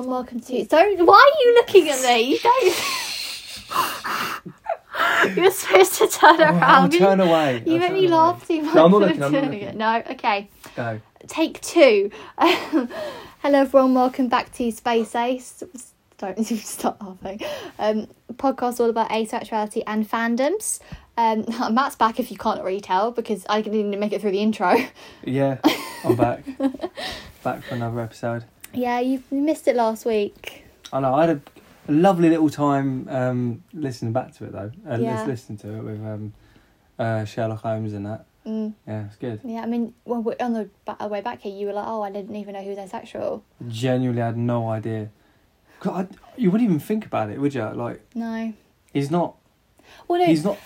everyone. Welcome to. Don't. Why are you looking at me? You don't. You're supposed to turn around. I'll turn away. You I'll make me away. laugh too much. No, I'm not looking, I'm not looking. No. Okay. Go. Take two. Hello, everyone. Welcome back to Space Ace. Don't stop laughing. Um, podcast all about asexuality and fandoms. Um, Matt's back if you can't already tell because I didn't even make it through the intro. Yeah, I'm back. back for another episode. Yeah, you missed it last week. I know. I had a, a lovely little time um, listening back to it though. Uh, Yeah. Let's listen to it with um, uh, Sherlock Holmes and that. Mm. Yeah, it's good. Yeah, I mean, we're on the ba- way back here, you were like, "Oh, I didn't even know he was asexual." Genuinely I had no idea. I, you wouldn't even think about it, would you? Like No. he's not. Well, no. He's not.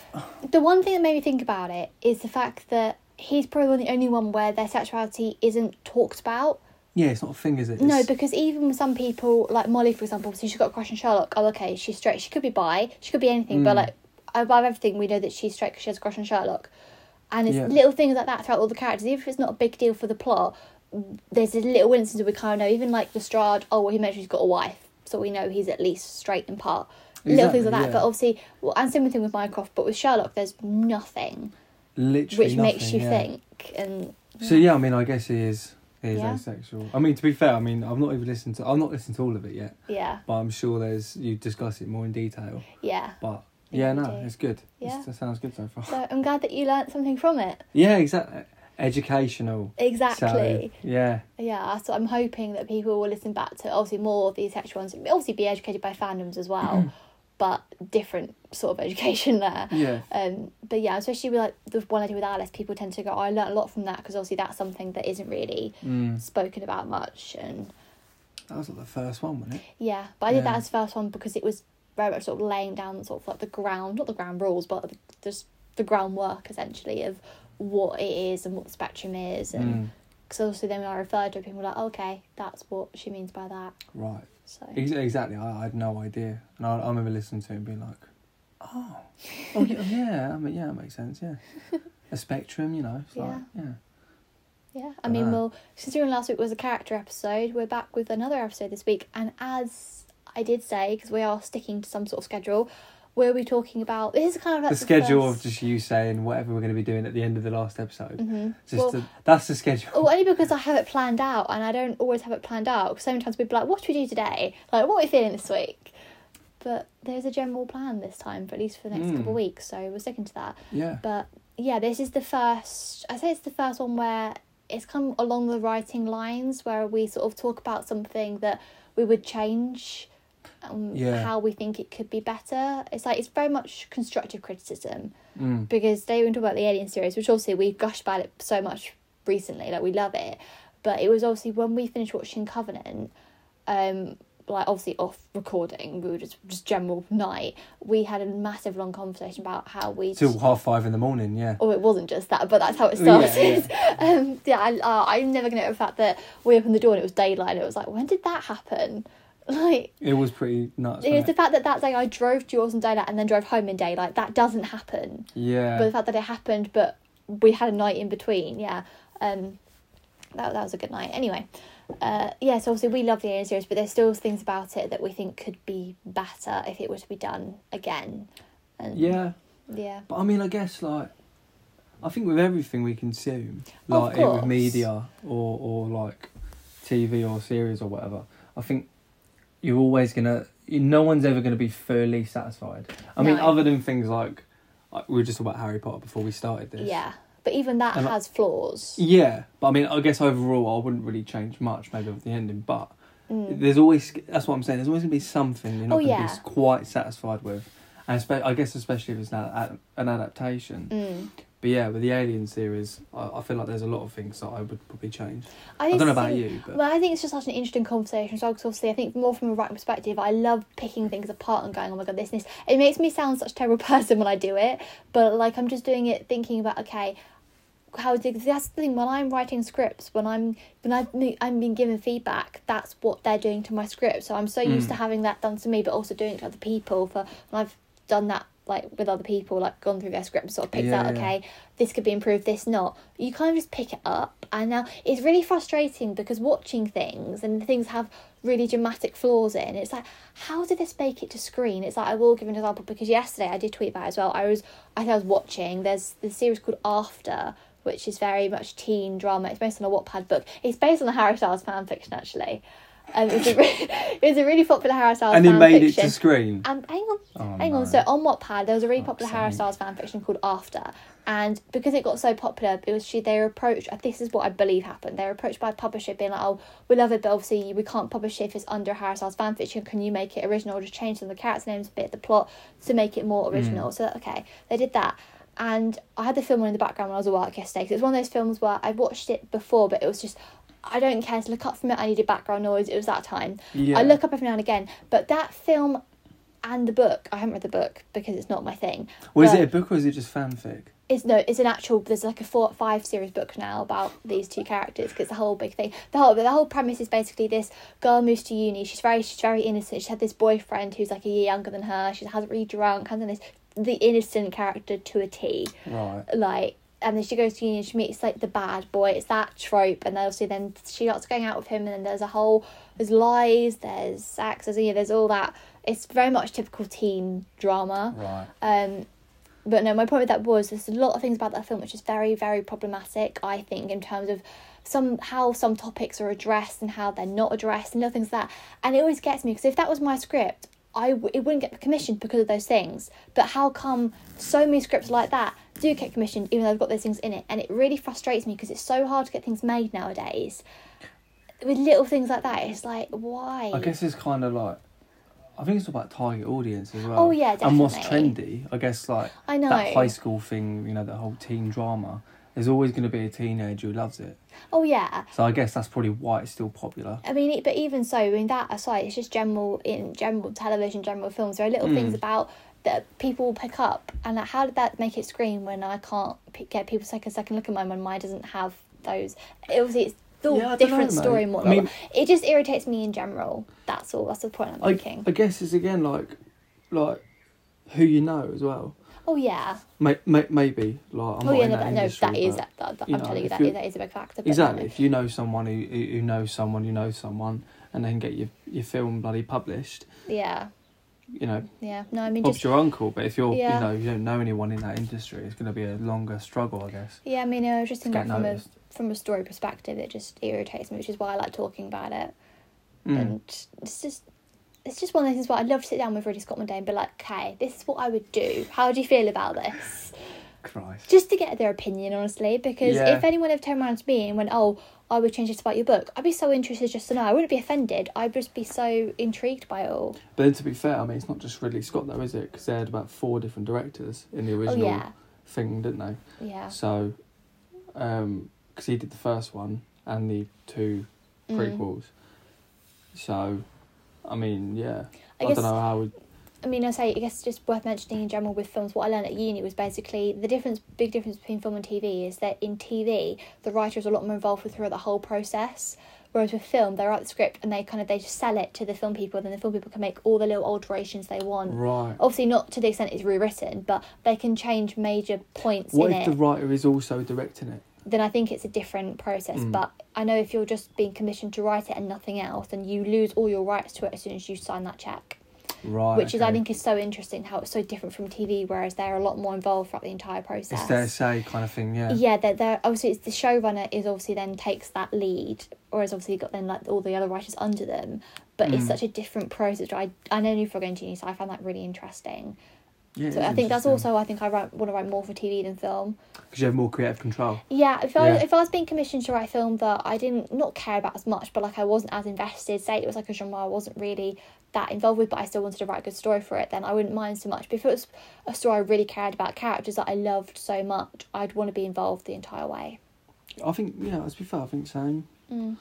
The one thing that made me think about it is the fact that he's probably the only one where their sexuality isn't talked about. Yeah, it's not a thing, is it? No, because even with some people, like Molly, for example, so she's got a crush on Sherlock. Oh, okay, she's straight. She could be bi. She could be anything. But Mm. like above everything, we know that she's straight because she has a crush on Sherlock. And it's Yeah. little things like that throughout all the characters. Even if it's not a big deal for the plot, there's these little instance instances we kind of know. Even like Lestrade. Oh, well, he mentioned he's got a wife, so we know he's at least straight in part. little things like that. Exactly, But obviously, well, and same thing with Mycroft, But with Sherlock, there's nothing literally which nothing, makes you yeah. think. And So yeah, I mean, I guess he is. Is Yeah. asexual. I mean, to be fair, I mean, I've not even listened to. I've not listened to all of it yet, yeah, but I'm sure there's you discuss it more in detail. yeah. But Yeah, yeah, no, do. it's good. Yeah. It's- that sounds good so far. So I'm glad that you learnt something from it. Yeah, exactly. Educational. Exactly. So, yeah, Yeah, so I'm hoping that people will listen back to obviously more of these sexual ones, obviously be educated by fandoms as well, but different sort of education there. yeah, Um, but yeah, especially with like the one I did with Alice, people tend to go, oh, I learned a lot from that because obviously that's something that isn't really mm. spoken about much. And that was like the first one, wasn't it? yeah, but I did that as the first one because it was very much sort of laying down sort of like the ground, not the ground rules, but the, just the groundwork essentially of what it is and what the spectrum is. And Mm. because obviously then when I referred to it, people were like, okay, that's what she means by that. Right. So Ex- exactly. I, I had no idea, and I, I remember listening to it and being like, "Oh, oh, oh yeah, yeah. I mean, yeah, that makes sense. Yeah, a spectrum, you know. It's like, yeah. yeah, I mean, well, considering last week was a character episode, we're back with another episode this week, and as I did say, because we are sticking to some sort of schedule, we'll be talking about this is kind of like the schedule first... of just you saying whatever we're going to be doing at the end of the last episode. hmm Just Well, to, that's the schedule. Oh, only because I have it planned out, and I don't always have it planned out. Because so many times we'd be like, "What should we do today? Like, what are we feeling this week?" But there's a general plan this time, for at least for the next Mm. couple of weeks. So we're sticking to that. yeah. But yeah, this is the first. I say it's the first one where it's come along the writing lines where we sort of talk about something that we would change. Um, Yeah. How we think it could be better. It's like it's very much constructive criticism Mm. because they were talking about the Alien series, which obviously we gushed about it so much recently, like we love it. But it was obviously when we finished watching Covenant, um, like obviously off recording, we were just just general night. We had a massive long conversation about how we. Till half five in the morning. Yeah. Oh, it wasn't just that, but that's how it Yeah, started. um, yeah, I, uh, I'm never gonna the fact that we opened the door and it was daylight. And it was like, when did that happen? Like, It was pretty nuts. it was the fact that that day I drove to yours in daylight and then drove home in daylight. That doesn't happen Yeah. but the fact that it happened, but we had a night in between, yeah, um, that that was a good night. Anyway, uh, yeah, so obviously we love the Alien series, but there's still things about it that we think could be better if it were to be done again. And yeah. yeah, But I mean, I guess like, I think with everything we consume, like it with media or or like TV or series or whatever, I think you're always gonna. No one's ever gonna be fully satisfied. I mean, No. other than things like, like we were just talking about Harry Potter before we started this. yeah, but even that And I- has flaws. Yeah, but I mean, I guess overall, I wouldn't really change much, maybe with the ending. But Mm. there's always that's what I'm saying. There's always gonna be something you're not Oh, gonna yeah. be quite satisfied with, and spe- I guess especially if it's an, ad- an adaptation. But yeah, with the Alien series, I, I feel like there's a lot of things that I would probably change. I, I think don't know about you, but Well, I think it's just such an interesting conversation. So, obviously, I think more from a writing perspective, I love picking things apart and going, "Oh my god, this this." It makes me sound such a terrible person when I do it, but like I'm just doing it thinking about, okay, how did that's the thing when I'm writing scripts, when I'm when I've I'm being given feedback, that's what they're doing to my script. So I'm so used Mm. to having that done to me, but also doing it to other people. For and I've done that like with other people, like gone through their script, and sort of picked Yeah, out, yeah. okay, this could be improved, this not. You kind of just pick it up, and now it's really frustrating because watching things and things have really dramatic flaws in. It's like, how did this make it to screen? It's like I will give an example because yesterday I did tweet about it as well. I was I think I was watching. There's this series called After. Which is very much teen drama. It's based on a Wattpad book. It's based on a Harry Styles fan fiction, actually. Um, it, was a re- it was a really popular Harry Styles and he made fiction. it to screen. And hang on, Oh, hang no. on. So on Wattpad, there was a really Fuck's popular Harry. Styles fan fiction called After, and because it got so popular, it was she they were approached. This is what I believe happened. They were approached by a publisher, being like, "Oh, we love it, but obviously we can't publish it if it's under Harry Styles fan fiction. Can you make it original? Or just change some of the character names, a bit of the plot to make it more original." So okay, they did that. And I had the film on in the background when I was at work yesterday. 'cause it was one of those films where I watched it before, but it was just I don't care to look up from it. I needed background noise. It was that time. Yeah. I look up every now and again, but that film and the book, I haven't read the book because it's not my thing. Was but it a book or is it just fanfic? It's no, it's an actual. There's like a four, five series book now about these two characters because a whole big thing. The whole, the whole premise is basically this girl moves to uni. She's very, she's very innocent. She had this boyfriend who's like a year younger than her. She hasn't really drunk, has this the innocent character to a T Right. like and then she goes to uni and she meets like the bad boy it's that trope and then obviously then she starts going out with him and then there's a whole there's lies there's sex there's, yeah, there's all that it's very much typical teen drama Right. um but no my point with that was there's a lot of things about that film which is very very problematic i think in terms of some how some topics are addressed and how they're not addressed and other things like that and it always gets me because if that was my script I w- it wouldn't get commissioned because of those things. But how come so many scripts like that do get commissioned even though they've got those things in it? And it really frustrates me because it's so hard to get things made nowadays. With little things like that, it's like why? I guess it's kind of like. I think it's about target audience as well. Oh, yeah, definitely. And what's trendy, I guess, like I know. that high school thing, you know, that whole teen drama. There's always going to be a teenager who loves it. Oh yeah. So I guess that's probably why it's still popular. I mean, but even so, I mean that aside, it's just general in general television, general films. There are little Mm. things about that people will pick up, and like, how did that make it screen when I can't pick, get people to take a second look at mine when mine doesn't have those? Obviously, it's still Yeah, different know, story more and I mean- it just irritates me in general. That's all. That's the point I'm I, making. I guess it's again like, like, who you know as well. oh yeah. May, may, maybe like I'm oh not yeah. in No, that that, no, industry, that is that. that I'm know, telling you that you- is, that is a big factor. Exactly. no. If you know someone who, who who knows someone who knows someone, and then get your your film bloody published, Yeah. You know, Yeah. No, I mean Bob's just. your uncle. But if you're Yeah. you know you don't know anyone in that industry, it's going to be a longer struggle, I guess. Yeah, I mean, I was just thinking from a from a story perspective, it just irritates me, which is why I like talking about it. Mm. and it's just it's just one of those things where I'd love to sit down with Ridley Scott one day and be like, okay, this is what I would do. How do you feel about this? Christ. Just to get their opinion, honestly, because Yeah. if anyone ever turned around to me and went, oh, I would change this about your book, I'd be so interested just to know. I wouldn't be offended. I'd just be so intrigued by it all. But then to be fair, I mean, it's not just Ridley Scott though, is it? Because they had about four different directors in the Oh original yeah, thing, didn't they? yeah. So, because he did the first one and the two Mm. prequels. So, I mean, yeah. I I, don't know how. I mean, I say, I guess just worth mentioning in general with films. What I learned at uni was basically the difference, big difference between film and TV is that in TV, the writer is a lot more involved with throughout the whole process. Whereas with film, they write the script and they kind of they just sell it to the film people, and then the film people can make all the little alterations they want. right. Obviously, not to the extent it's rewritten, but they can change major points What in if it. the writer is also directing it? Then I think it's a different process. Mm. But I know if you're just being commissioned to write it and nothing else, then you lose all your rights to it as soon as you sign that check Right. which is I think is so interesting how it's so different from TV, whereas they're a lot more involved throughout the entire process. It's their say kind of thing, yeah. yeah, they're, they're obviously it's the showrunner is obviously then takes that lead, whereas obviously you've got then like all the other writers under them. But it's Mm. such a different process. I I know for going to uni, so I found that really interesting. Yeah So I think that's also I think I write, want to write more for TV than film. because you have more creative control. Yeah, if I Yeah. if I was being commissioned to write a film that I didn't not care about as much, but like I wasn't as invested, say it was like a genre I wasn't really that involved with, but I still wanted to write a good story for it, then I wouldn't mind so much. But if it was a story I really cared about, characters that I loved so much, I'd want to be involved the entire way. I think, yeah, let's be fair, I think same. Mm.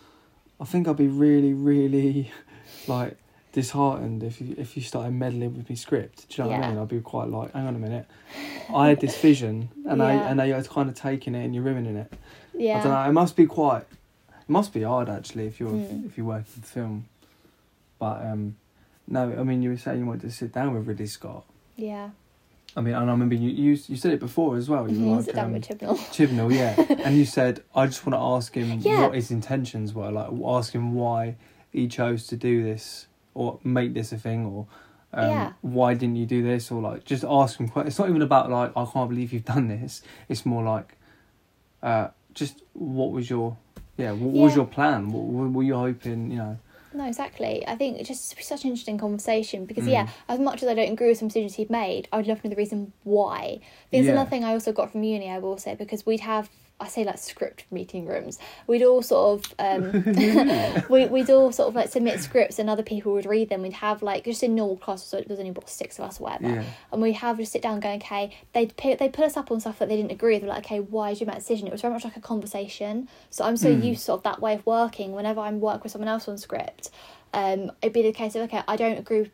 I think I'd be really, really like disheartened if you if you started meddling with my script. Do you know what I Yeah. mean? I'd be quite like, hang on a minute, I had this vision, and I Yeah. and I was kind of taking it and you're ruining it. Yeah. I don't know. It must be quite. It must be hard actually if you're Mm. if you work in film. But um, no, I mean you were saying you wanted to sit down with Ridley Scott. Yeah. I mean, and I remember you you, you said it before as well. You Mhm, were sit down um, with Chibnall. Chibnall, yeah. and you said, I just want to ask him Yeah. what his intentions were. Like, ask him why he chose to do this or make this a thing or um, Yeah. why didn't you do this or like just ask him. que- It's not even about like, I can't believe you've done this. It's more like, uh, just what was your, yeah, what was your plan? What, what were you hoping, you know? No, exactly. I think it's just such an interesting conversation because, Mm. yeah, as much as I don't agree with some decisions he'd made, I'd love to know the reason why. Think Yeah. another thing I also got from uni, I will say, because we'd have, I say like script meeting rooms, we'd all sort of, um, we, we'd all sort of like submit scripts and other people would read them. We'd have like, just in normal classes, so there's only about six of us or whatever. Yeah. And we'd have just sit down going, okay, they'd, put, they'd put us up on stuff that they didn't agree with. They're like, okay, why did you make that decision? It was very much like a conversation. So I'm so Mm. used to sort of that way of working. Whenever I'm work with someone else on script, um, it'd be the case of okay, I don't agree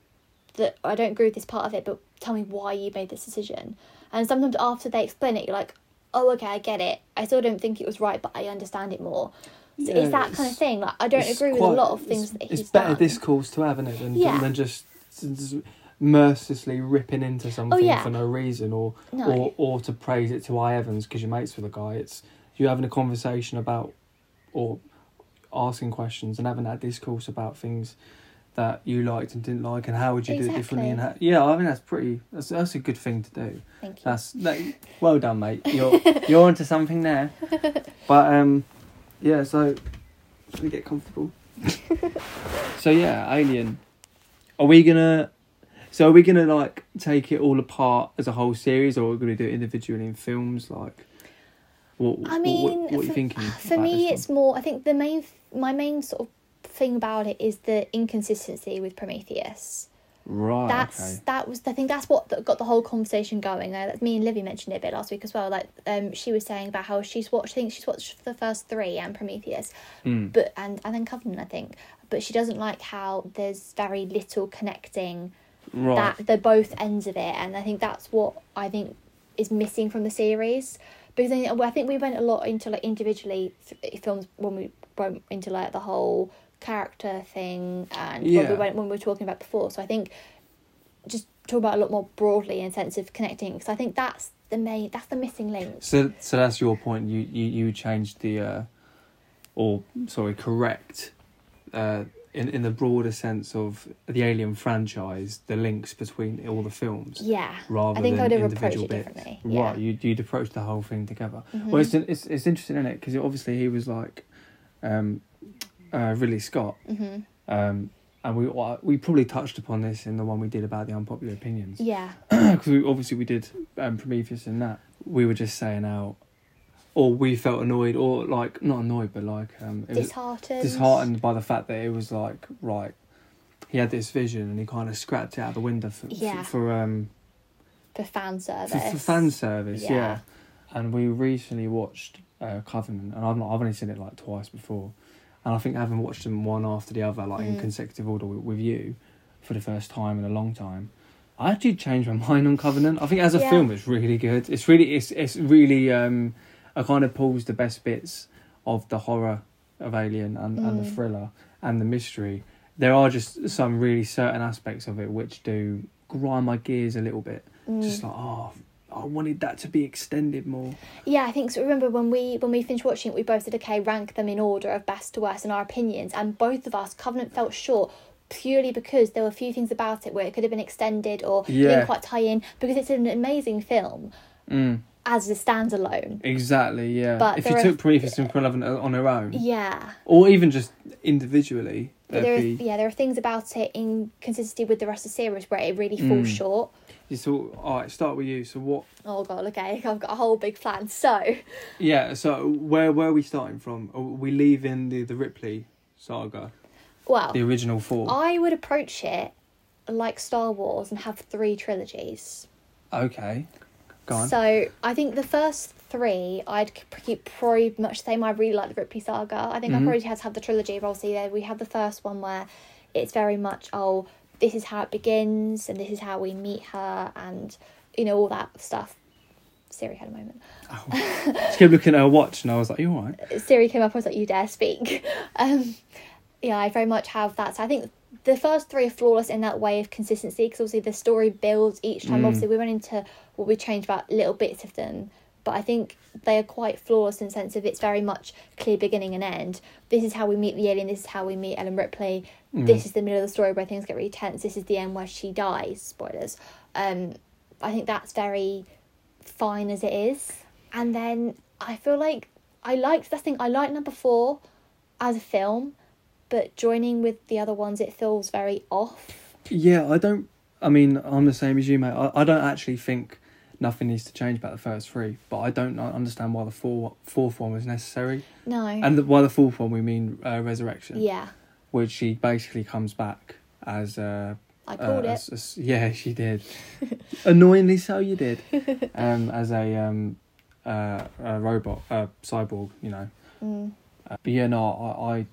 that. I don't agree with this part of it, but tell me why you made this decision. And sometimes after they explain it, you're like, oh, okay, I get it. I still don't think it was right, but I understand it more. So Yeah, it's that kind of thing. Like I don't It's agree with a lot of things it's, that he's It's better done. discourse to have in it than, Yeah. than just, just mercilessly ripping into oh, something Oh, yeah. for no reason or No. or or to praise it to I Evans because you're mates with a guy. It's you having a conversation about or asking questions and having that discourse about things that you liked and didn't like and how would you do it differently and how, yeah I mean that's pretty that's that's a good thing to do. Thank you. that's that, well done mate. You're you're onto something there. But um yeah so should we get comfortable. So yeah alien. Are we gonna so are we gonna like take it all apart as a whole series or are we gonna do it individually in films? Like what, I mean, what, what, are you for- thinking For me, it's more. I think the main, my main sort of thing about it is the inconsistency with Prometheus. right that's okay that was I think that's what got the whole conversation going. Uh, me and Livy mentioned it a bit last week as well. Like um, she was saying about how she's watched. I think she's watched the first three and Prometheus, Mm. but and and then Covenant. I think, but she doesn't like how there's very little connecting right that the both ends of it, and I think that's what I think is missing from the series. Because I think, I think we went a lot into like individually th- films when we went into like the whole character thing and what we went when we were talking about before. So I think just talk about a lot more broadly in sense of connecting because I think that's the main that's the missing link. So, so that's your point. You you you changed the, uh, or sorry, correct, uh, in in the broader sense of the Alien franchise, the links between all the films, Yeah. rather I think than I'd have approached individual it bits. differently, yeah. Right, you you'd approach the whole thing together. Mhm. Well, it's it's it's interesting, isn't it? Because obviously he was like, um, uh, Ridley Scott, hmm um, and we we probably touched upon this in the one we did about the unpopular opinions. Yeah. because we, obviously we did um, Prometheus and that. We were just saying how, or we felt annoyed, or like not annoyed, but like um, it was Disheartened. disheartened by the fact that it was like right. He had this vision and he kind of scrapped it out the window for Yeah. for, for um for fan service. for, for fan service, yeah. Yeah. And we recently watched uh, Covenant, and I've not, I've only seen it like twice before, and I think having watched them one after the other, like in Mm. consecutive order with, with you, for the first time in a long time, I actually changed my mind on Covenant. I think as a Yeah. film, it's really good. It's really, it's it's really, um, I kind of pulls the best bits of the horror of Alien and, and the Mm. thriller and the mystery. There are just some really certain aspects of it which do grind my gears a little bit. Mm. Just like, oh, I wanted that to be extended more. Yeah, I think so. Remember when we when we finished watching it, we both said, okay, rank them in order of best to worst in our opinions, and both of us, Covenant felt short purely because there were a few things about it where it could have been extended or Yeah. didn't quite tie in because it's an amazing film Mm, as a standalone. exactly, yeah. But if you took Prometheus and Covenant on their own, Yeah, or even just individually, there be. yeah there are things about it in consistency with the rest of the series where it really falls Mm. short. So, all right, start with you. So, what? Oh god, okay, I've got a whole big plan. So Yeah. So, where where are we starting from? Are we leaving the the Ripley saga, well, the original four? I would approach it like Star Wars and have three trilogies. Okay, go on. So I think the first three I'd keep pretty much the same. I really like the Ripley saga. I think Mhm. I probably had to have the trilogy. But obviously, there we have the first one where it's very much oh this is how it begins and this is how we meet her and you know all that stuff. Siri had a moment. She kept looking at her watch, and I was like, "You all right?" Siri came up. I was like, "You dare speak?" Um, yeah, I very much have that. So I think the first three are flawless in that way of consistency because obviously the story builds each time. Mm. Obviously, we went into what we changed about little bits of them, but I think they are quite flawless in the sense of it's very much clear beginning and end. This is how we meet the alien. This is how we meet Ellen Ripley. Mm. This is the middle of the story where things get really tense. This is the end where she dies. Spoilers. Um, I think that's very fine as it is. And then I feel like I liked that thing. I like number four as a film, but joining with the other ones, it feels very off. Yeah, I don't. I mean, I'm the same as you, mate. I, I don't actually think nothing needs to change about the first three, but I don't understand why the four, fourth one was necessary. No. And the, by the fourth one, we mean uh, Resurrection, yeah, which she basically comes back as. Uh, I uh, it. as- as- yeah, she did. Annoyingly so, you did. Um, as a um, uh, a robot, uh, cyborg, you know. Mm. Uh, but yeah, no, I, I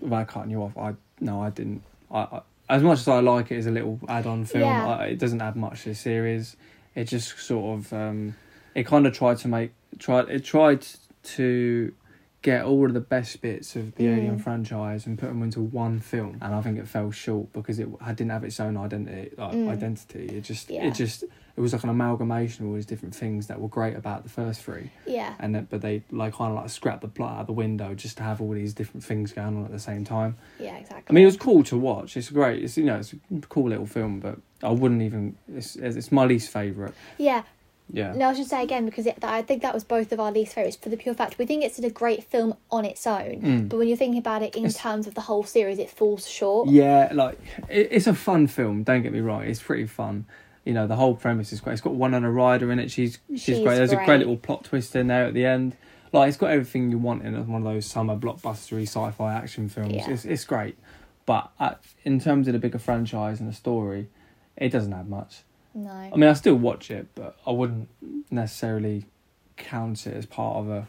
without cutting you off, I no, I didn't. I, I as much as I like it as a little add-on film, Yeah. I, it doesn't add much to the series. It just sort of um, it kind of tried to make tried it tried to get all of the best bits of the Mm. Alien franchise and put them into one film, and I think it fell short because it had- didn't have its own identity. Like, Mm. Identity. It just Yeah. it just it was like an amalgamation of all these different things that were great about the first three Yeah, and then, but they like kind of like scrapped the plot out the window just to have all these different things going on at the same time. yeah, exactly. I mean, it was cool to watch. It's great. It's you know, it's a cool little film, but I wouldn't even. It's it's my least favorite. yeah. Yeah. No, I should say again because it, I think that was both of our least favorites for the pure fact we think it's a great film on its own, Mm. but when you're thinking about it in It's- terms of the whole series, it falls short. Yeah, like it, it's a fun film. Don't get me wrong. It's pretty fun. You know, the whole premise is great. It's got Winona Ryder in it. She's she's, She's great. There's a great. great little plot twist in there at the end. Like it's got everything you want in one of those summer blockbustery sci-fi action films. Yeah. It's it's great, but uh, in terms of the bigger franchise and the story, it doesn't have much. No. I mean, I still watch it, but I wouldn't necessarily count it as part of a.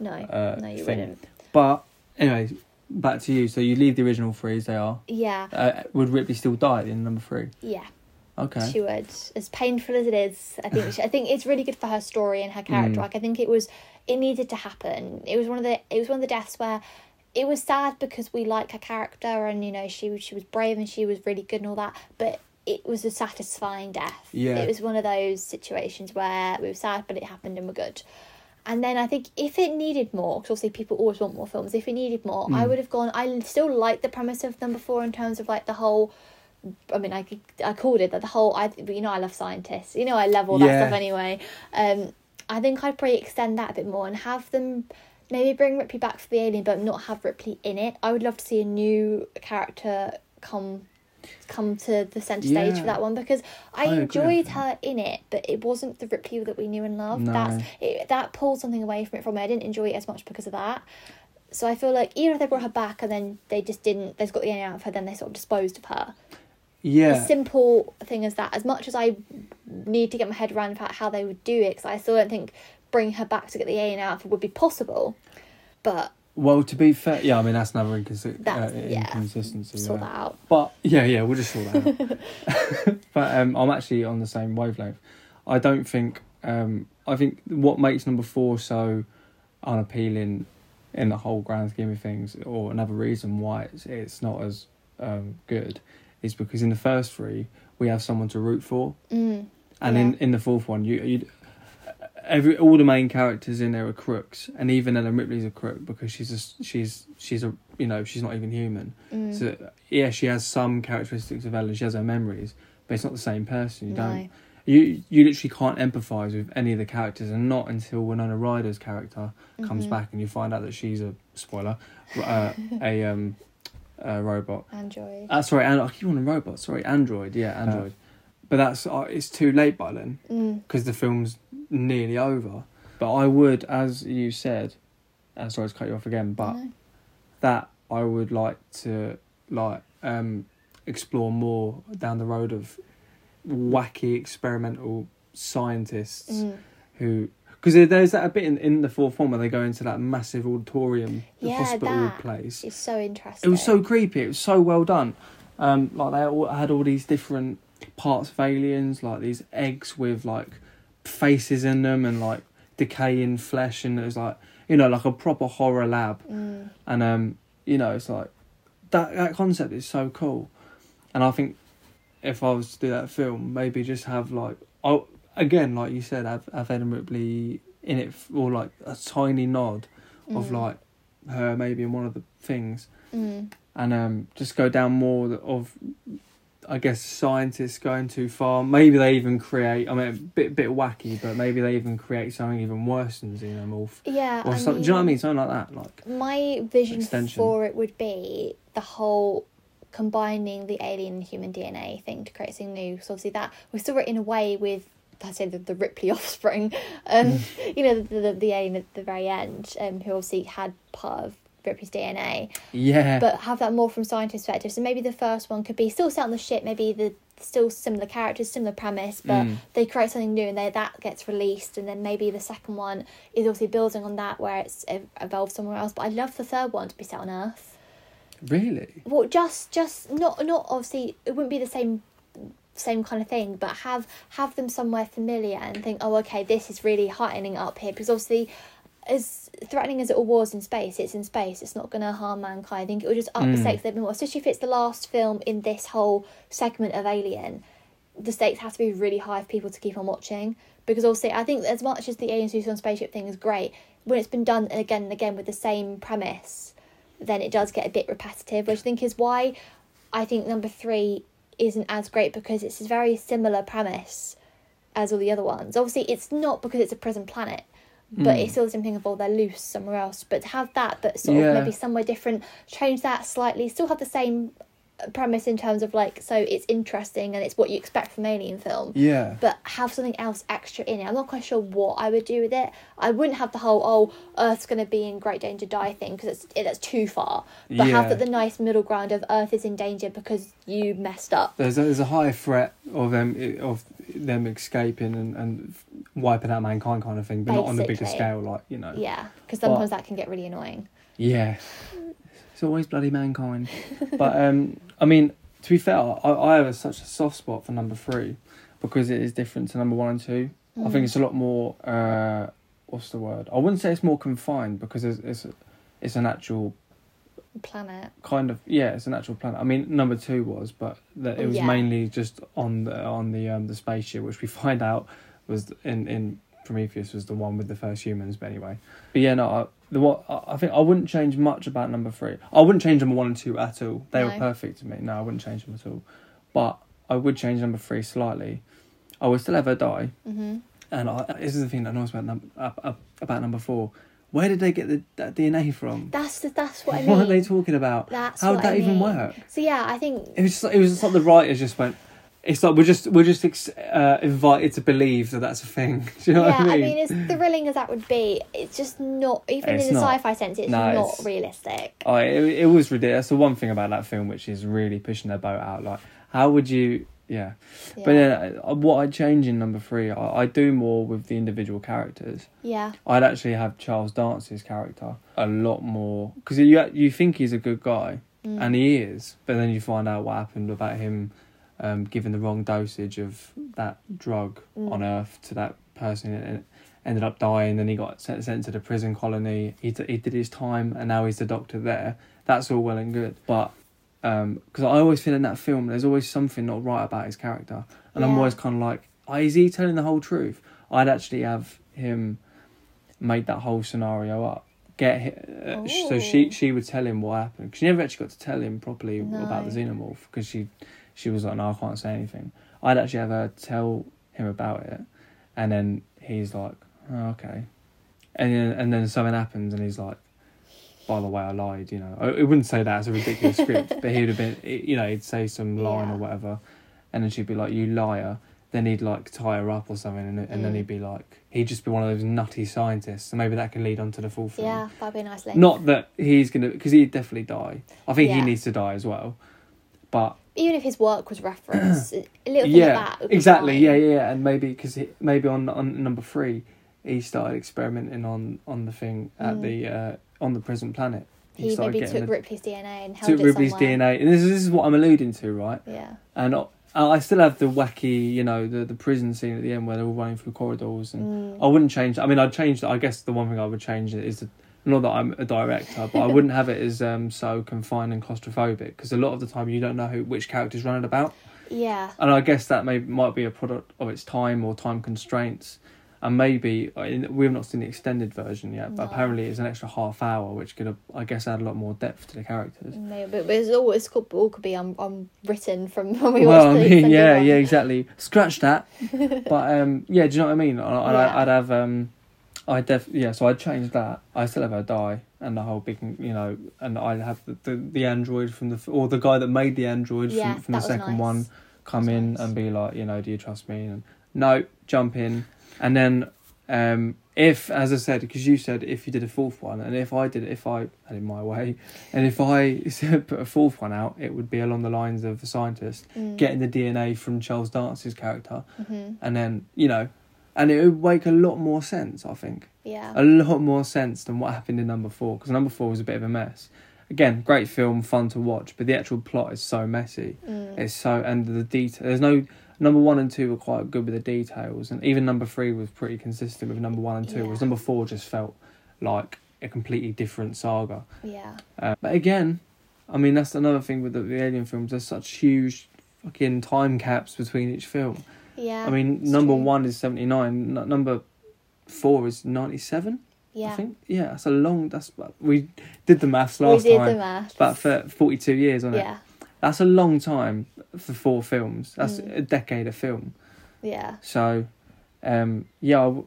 no. uh, no, you thing. wouldn't. But anyway, back to you. So you leave the original three as they are. Yeah. Uh, would Ripley still die at the end of number three? Yeah. Okay. She would, as painful as it is. I think she, I think it's really good for her story and her character. Mm. Like I think it was, it needed to happen. It was one of the it was one of the deaths where it was sad because we like her character and you know she she was brave and she was really good and all that. But it was a satisfying death. Yeah. It was one of those situations where we were sad, but it happened and we're good. And then I think if it needed more, because obviously people always want more films. If it needed more, I Mm. would have gone. I still like the premise of number four in terms of like the whole I mean, I I called it that the whole. I you know I love scientists. You know I love all that Yeah. stuff anyway. Um, I think I'd probably extend that a bit more and have them maybe bring Ripley back for the alien, but not have Ripley in it. I would love to see a new character come come to the center stage Yeah. for that one because I, I enjoyed her in it, but it wasn't the Ripley that we knew and loved. No. That's it, that pulled something away from it from me. I didn't enjoy it as much because of that. So I feel like even if they brought her back and then they just didn't, they just got the alien out of her, then they sort of disposed of her Yeah. a simple thing as that. As much as I need to get my head around about how they would do it, because I still don't think bringing her back to get the alien out of would be possible. But Well, to be fair, yeah, I mean that's another inconsi- That's- uh, yeah. inconsistency. sort yeah. that out. But yeah, yeah, we'll just sort that out. but um, I'm actually on the same wavelength. I don't think. Um, I think what makes number four so unappealing in the whole grand scheme of things, or another reason why it's it's not as um, good, is because in the first three we have someone to root for, Mm, and in in the fourth one you you. Every all the main characters in there are crooks, and even Ellen Ripley's a crook because she's a she's she's a you know she's not even human. mm, So yeah, she has some characteristics of Ellen. She has her memories, but it's not the same person. You no. don't. You you literally can't empathise with any of the characters, and not until Winona Ryder's character comes Mhm. back and you find out that she's a spoiler, uh, a um, a robot. Android. Uh, sorry, and I keep on a robot. Sorry, android. Yeah, android. But that's uh, it's too late by then mm, because the film's nearly over. But I would, as you said, uh, sorry to cut you off again, but no. that I would like to like um explore more down the road of wacky experimental scientists Mm. who because there's that a bit in, in the fourth one where they go into that massive auditorium the Yeah, hospital place It's so interesting. it was so creepy it was so well done um like they all had all these different parts of aliens like these eggs with like faces in them and like decaying flesh and it was like you know like a proper horror lab Mm, and um, you know, it's like that that concept is so cool. And I think if I was to do that film, maybe just have like oh again, like you said, have have Ellen Ripley in it or like a tiny nod of Mm. like her maybe in one of the things, Mm. and um just go down more of. I guess scientists going too far. Maybe they even create. I mean, a bit bit wacky, but maybe they even create something even worse than xenomorph. Yeah. Or I something. Do you know what I mean? Something like that. Like My vision Extension. for it would be the whole combining the alien and human DNA thing to create something new. So obviously that we saw it in a way with I say the, the Ripley offspring, um, you know the, the the alien at the very end, um, who obviously had part of Ripley's DNA, yeah, but have that more from scientist perspective. So maybe the first one could be still set on the ship, maybe the still similar characters, similar premise, but Mm. they create something new and they, that gets released, and then maybe the second one is obviously building on that where it's evolved somewhere else. But I'd love the third one to be set on Earth. really. Well, just just not not obviously it wouldn't be the same same kind of thing, but have have them somewhere familiar and think, oh, okay, this is really heightening up here because obviously. As threatening as it all was in space, it's in space. It's not going to harm mankind. I think it would just up the Mm. stakes a little bit more, especially if it's the last film in this whole segment of Alien. The stakes have to be really high for people to keep on watching because obviously, I think as much as the Alien Suicide on Spaceship thing is great, when it's been done again and again with the same premise, then it does get a bit repetitive, which I think is why I think number three isn't as great because it's a very similar premise as all the other ones. Obviously, it's not because it's a prison planet, but Mm. it's still the same thing of all they're loose somewhere else. But to have that, but sort Yeah. of maybe somewhere different, change that slightly, still have the same premise in terms of like, so it's interesting and it's what you expect from alien film Yeah. but have something else extra in it. I'm not quite sure what I would do with it. I wouldn't have the whole oh Earth's going to be in great danger die thing because it's it, that's too far. But Yeah. have the, the nice middle ground of Earth is in danger because you messed up. There's a, there's a high threat of them of them escaping and, and wiping out mankind kind of thing, but not on the bigger scale, like you know. Yeah, because sometimes that can get really annoying. Yeah. It's always bloody mankind. but um, I mean, to be fair, I, I have a, such a soft spot for number three because it is different to number one and two. I Mm. think it's a lot more. Uh, what's the word? I wouldn't say it's more confined because it's it's, it's an actual planet. kind of yeah, it's an actual planet. I mean, number two was, but that it was Yeah. mainly just on the on the um the spaceship, which we find out was in in Prometheus was the one with the first humans. But anyway, but yeah, no, I, the what I think I wouldn't change much about number three. I wouldn't change number one and two at all. They were perfect to me. No, I wouldn't change them at all. But I would change number three slightly. I would still have her die. hmm And I, this is the thing that annoys me about number uh, about number four. Where did they get the that DNA from? That's the, that's what I mean. what are they talking about? That's How did that I even mean. work? So yeah, I think It was just, it was just like the writers just went. It's like we're just we're just ex- uh, invited to believe that that's a thing. Do you know yeah, what I I mean? mean, as thrilling as that would be, it's just not even It's in the not. sci-fi sense. It's No, not it's- realistic. oh, it, it was ridiculous. That's the one thing about that film which is really pushing their boat out. Like, how would you? Yeah. Yeah. But then, uh, what I'd change in number three, I, I do more with the individual characters. yeah, I'd actually have Charles Dance's character a lot more because you you think he's a good guy Mm. and he is, but then you find out what happened about him um, giving the wrong dosage of that drug Mm. on Earth to that person and ended up dying. Then he got sent, sent to the prison colony. He d- he did his time and now he's the doctor there. That's all well and good, but because I always feel in that film there's always something not right about his character, and I'm always kind of like, oh, is he telling the whole truth? I'd actually have him made that whole scenario up. Get hi- uh, so she she would tell him what happened. 'Cause she never actually got to tell him properly about the xenomorph because she she was like, no, I can't say anything. I'd actually have her tell him about it, and then he's like, oh, okay, and then and then something happens, and he's like, by the way, I lied. You know, I, I wouldn't say that as a ridiculous script, but he would have been, you know, he'd say some line Yeah. or whatever, and then she'd be like, you liar. Then he'd like tie her up or something, and, and then Mm. he'd be like, he'd just be one of those nutty scientists, and maybe that could lead on to the full film. yeah, that'd be a nice link. Not that he's gonna, because he'd definitely die. I think he needs to die as well. But even if his work was referenced, a little thing yeah, like that. Exactly. Yeah, yeah, yeah. And maybe because maybe on on number three, he started experimenting on on the thing at Mm. the uh, on the present planet. He started maybe took the- Ripley's DNA and held took it Ripley's somewhere. DNA, and this is, this is what I'm alluding to, right? Yeah, And I, I still have the wacky, you know, the the prison scene at the end where they're all running through corridors, and Mm. I wouldn't change. I mean, I'd change. I guess the one thing I would change is the not that I'm a director, but I wouldn't have it as um, so confined and claustrophobic because a lot of the time you don't know who which character's running about, Yeah. and I guess that may might be a product of its time or time constraints. And maybe uh, we've not seen the extended version yet, but No. apparently it's an extra half hour, which could, have, I guess, add a lot more depth to the characters. Maybe, but it's all it's could, all could be un, written from when we well, watched I mean, yeah, one. yeah, exactly. Scratch that. but um, yeah, do you know what I mean? I, I'd, Yeah. I'd have um, I def yeah. So I'd change that. I still have her die, and the whole big, you know, and I'd have the, the, the android from the or the guy that made the android Yeah, from, from the second nice. one come in nice. and be like, you know, do you trust me? And no, jump in, and then um, if, as I said, because you said if you did a fourth one, and if I did, if I had it my way, and if I put a fourth one out, it would be along the lines of a scientist Mm. getting the DNA from Charles Dance's character, Mhm. and then you know, and it would make a lot more sense. I think Yeah. a lot more sense than what happened in number four because number four was a bit of a mess. Again, great film, fun to watch, but the actual plot is so messy. Mm. It's so and the detail. There's no number one and two were quite good with the details, and even number three was pretty consistent with number one and two. Yeah. Whereas number four just felt like a completely different saga. Yeah. Uh, but again, I mean that's another thing with the, the Alien films. There's such huge fucking time caps between each film. Yeah. I mean, number true. one is seventy nine. N- number four is ninety seven. Yeah. I think. Yeah, that's a long. That's we did the maths last time. we did time. the math. About for forty two years on it. Yeah. That's a long time for four films. That's Mm. a decade of film. Yeah. So, um, yeah, I w-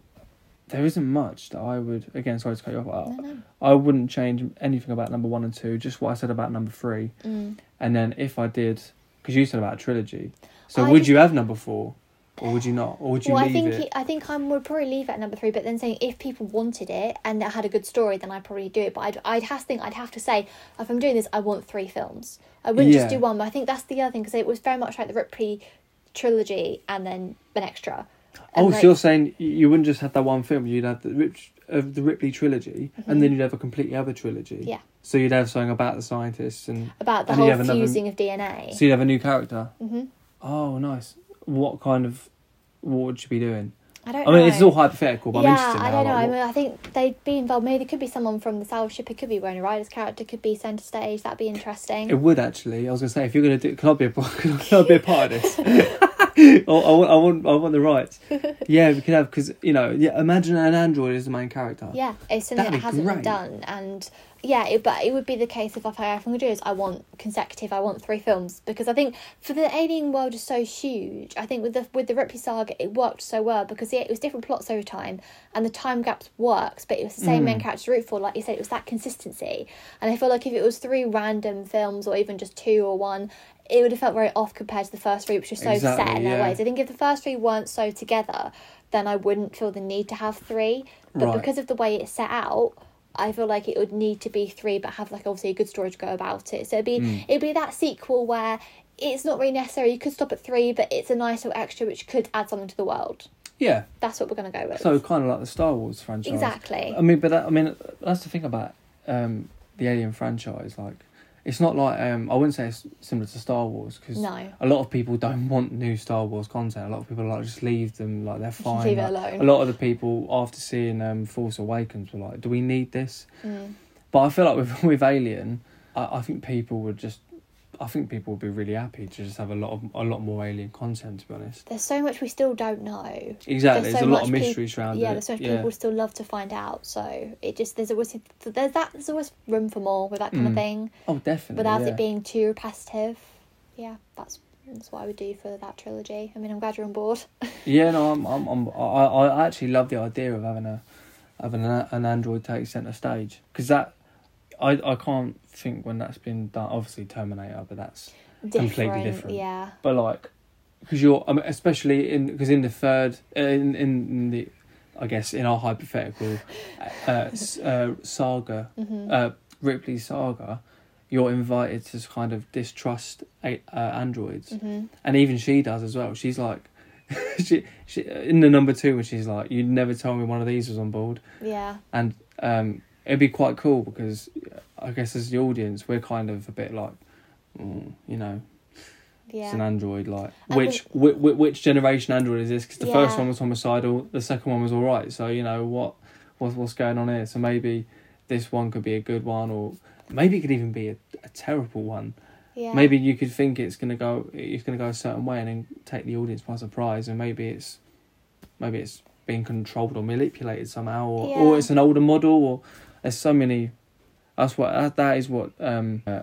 there isn't much that I would. Again, sorry to cut you off. No, no. I, I wouldn't change anything about number one and two. Just what I said about number three. Mm. And then if I did, because you said about a trilogy. So I would you have number four, or would you not, or would you Well, I think it? I think I would probably leave it at number three. But then saying if people wanted it and it had a good story, then I'd probably do it. But I'd I'd have to think I'd have to say if I'm doing this, I want three films. I wouldn't just do one. But I think that's the other thing because it was very much like the Ripley trilogy and then an extra. And Oh, like- so you're saying you wouldn't just have that one film? You'd have the Rich of the Ripley trilogy, and then you'd have a completely other trilogy. Mm-hmm. Yeah. So you'd have something about the scientists, and about the whole have another- fusing of DNA. so you'd have a new character. hmm Oh, nice. What kind of what would you be doing? I don't. Know. I mean, know. it's all hypothetical, but I'm yeah, interested. I don't know. like, I mean, I think they'd be involved. Maybe it could be someone from the South Ship. It could be Winona Ryder's character. Could be centre stage. That'd be interesting. It would actually. I was gonna say if you're gonna do, can I be a can I be a part of this? I, I want, I want, I want the rights. Yeah, we could have because you know, yeah. Imagine an android is the main character. Yeah, it's something That'd that hasn't been done, and yeah, it, but it would be the case if I if I'm gonna do is I want consecutive, I want three films because I think for the alien world is so huge. I think with the with the Ripley saga, it worked so well because yeah, it was different plots over time, and the time gaps works, but it was the same main Mm. character to root for. Like you said, it was that consistency, and I feel like if it was three random films or even just two or one. It would have felt very off compared to the first three, which was so set Exactly, in their yeah. ways. I think if the first three weren't so together, then I wouldn't feel the need to have three. But Right. because of the way it's set out, I feel like it would need to be three, but have like obviously a good story to go about it. So it'd be Mm. it'd be that sequel where it's not really necessary. You could stop at three, but it's a nice little extra which could add something to the world. Yeah. That's what we're gonna go with. So kind of like the Star Wars franchise. exactly. I mean, but that, I mean, that's the thing about um, the Alien franchise. Like, it's not like um, I wouldn't say it's similar to Star Wars because no, a lot of people don't want new Star Wars content. A lot of people like just leave them like they're fine. leave it alone. a lot of the people after seeing um, Force Awakens were like, "Do we need this?" Mm. But I feel like with with Alien, I, I think people would just, I think people would be really happy to just have a lot of a lot more Alien content. To be honest, There's so much we still don't know. exactly. There's There's, so a lot of much peop- mysteries around yeah, it. there's so much yeah. people still love to find out. So it just there's always there's that there's always room for more with that kind of Mm. thing Oh, definitely. without yeah. it being too repetitive. Yeah, that's that's what I would do for that trilogy. I mean, I'm glad you're on board. Yeah, no, I'm, I'm, I'm I, I actually love the idea of having a, having an, an android take centre stage because that, I, I can't think when that's been done. Obviously Terminator, but that's Completely different. Yeah, but like, because you're, I mean, especially in because in the third, uh, in, in the, I guess in our hypothetical, uh, uh, saga, hmm uh, Ripley saga, you're invited to kind of distrust a, uh, androids hmm and even she does as well. She's like, she, she in the number two when she's like, "You never told me one of these was on board," yeah, and um, it'd be quite cool because I guess as the audience, we're kind of a bit like, mm, you know, it's an android. Like, And which whi whi which generation android is this? Because the first one was homicidal, the second one was all right. So you know what, what's what's going on here? So maybe this one could be a good one, or maybe it could even be a, a terrible one. Yeah. Maybe you could think it's gonna go, it's gonna go a certain way, and then take the audience by surprise, and maybe it's, maybe it's being controlled or manipulated somehow, or, or it's an older model, or there's so many. That's what that, that is what um, uh,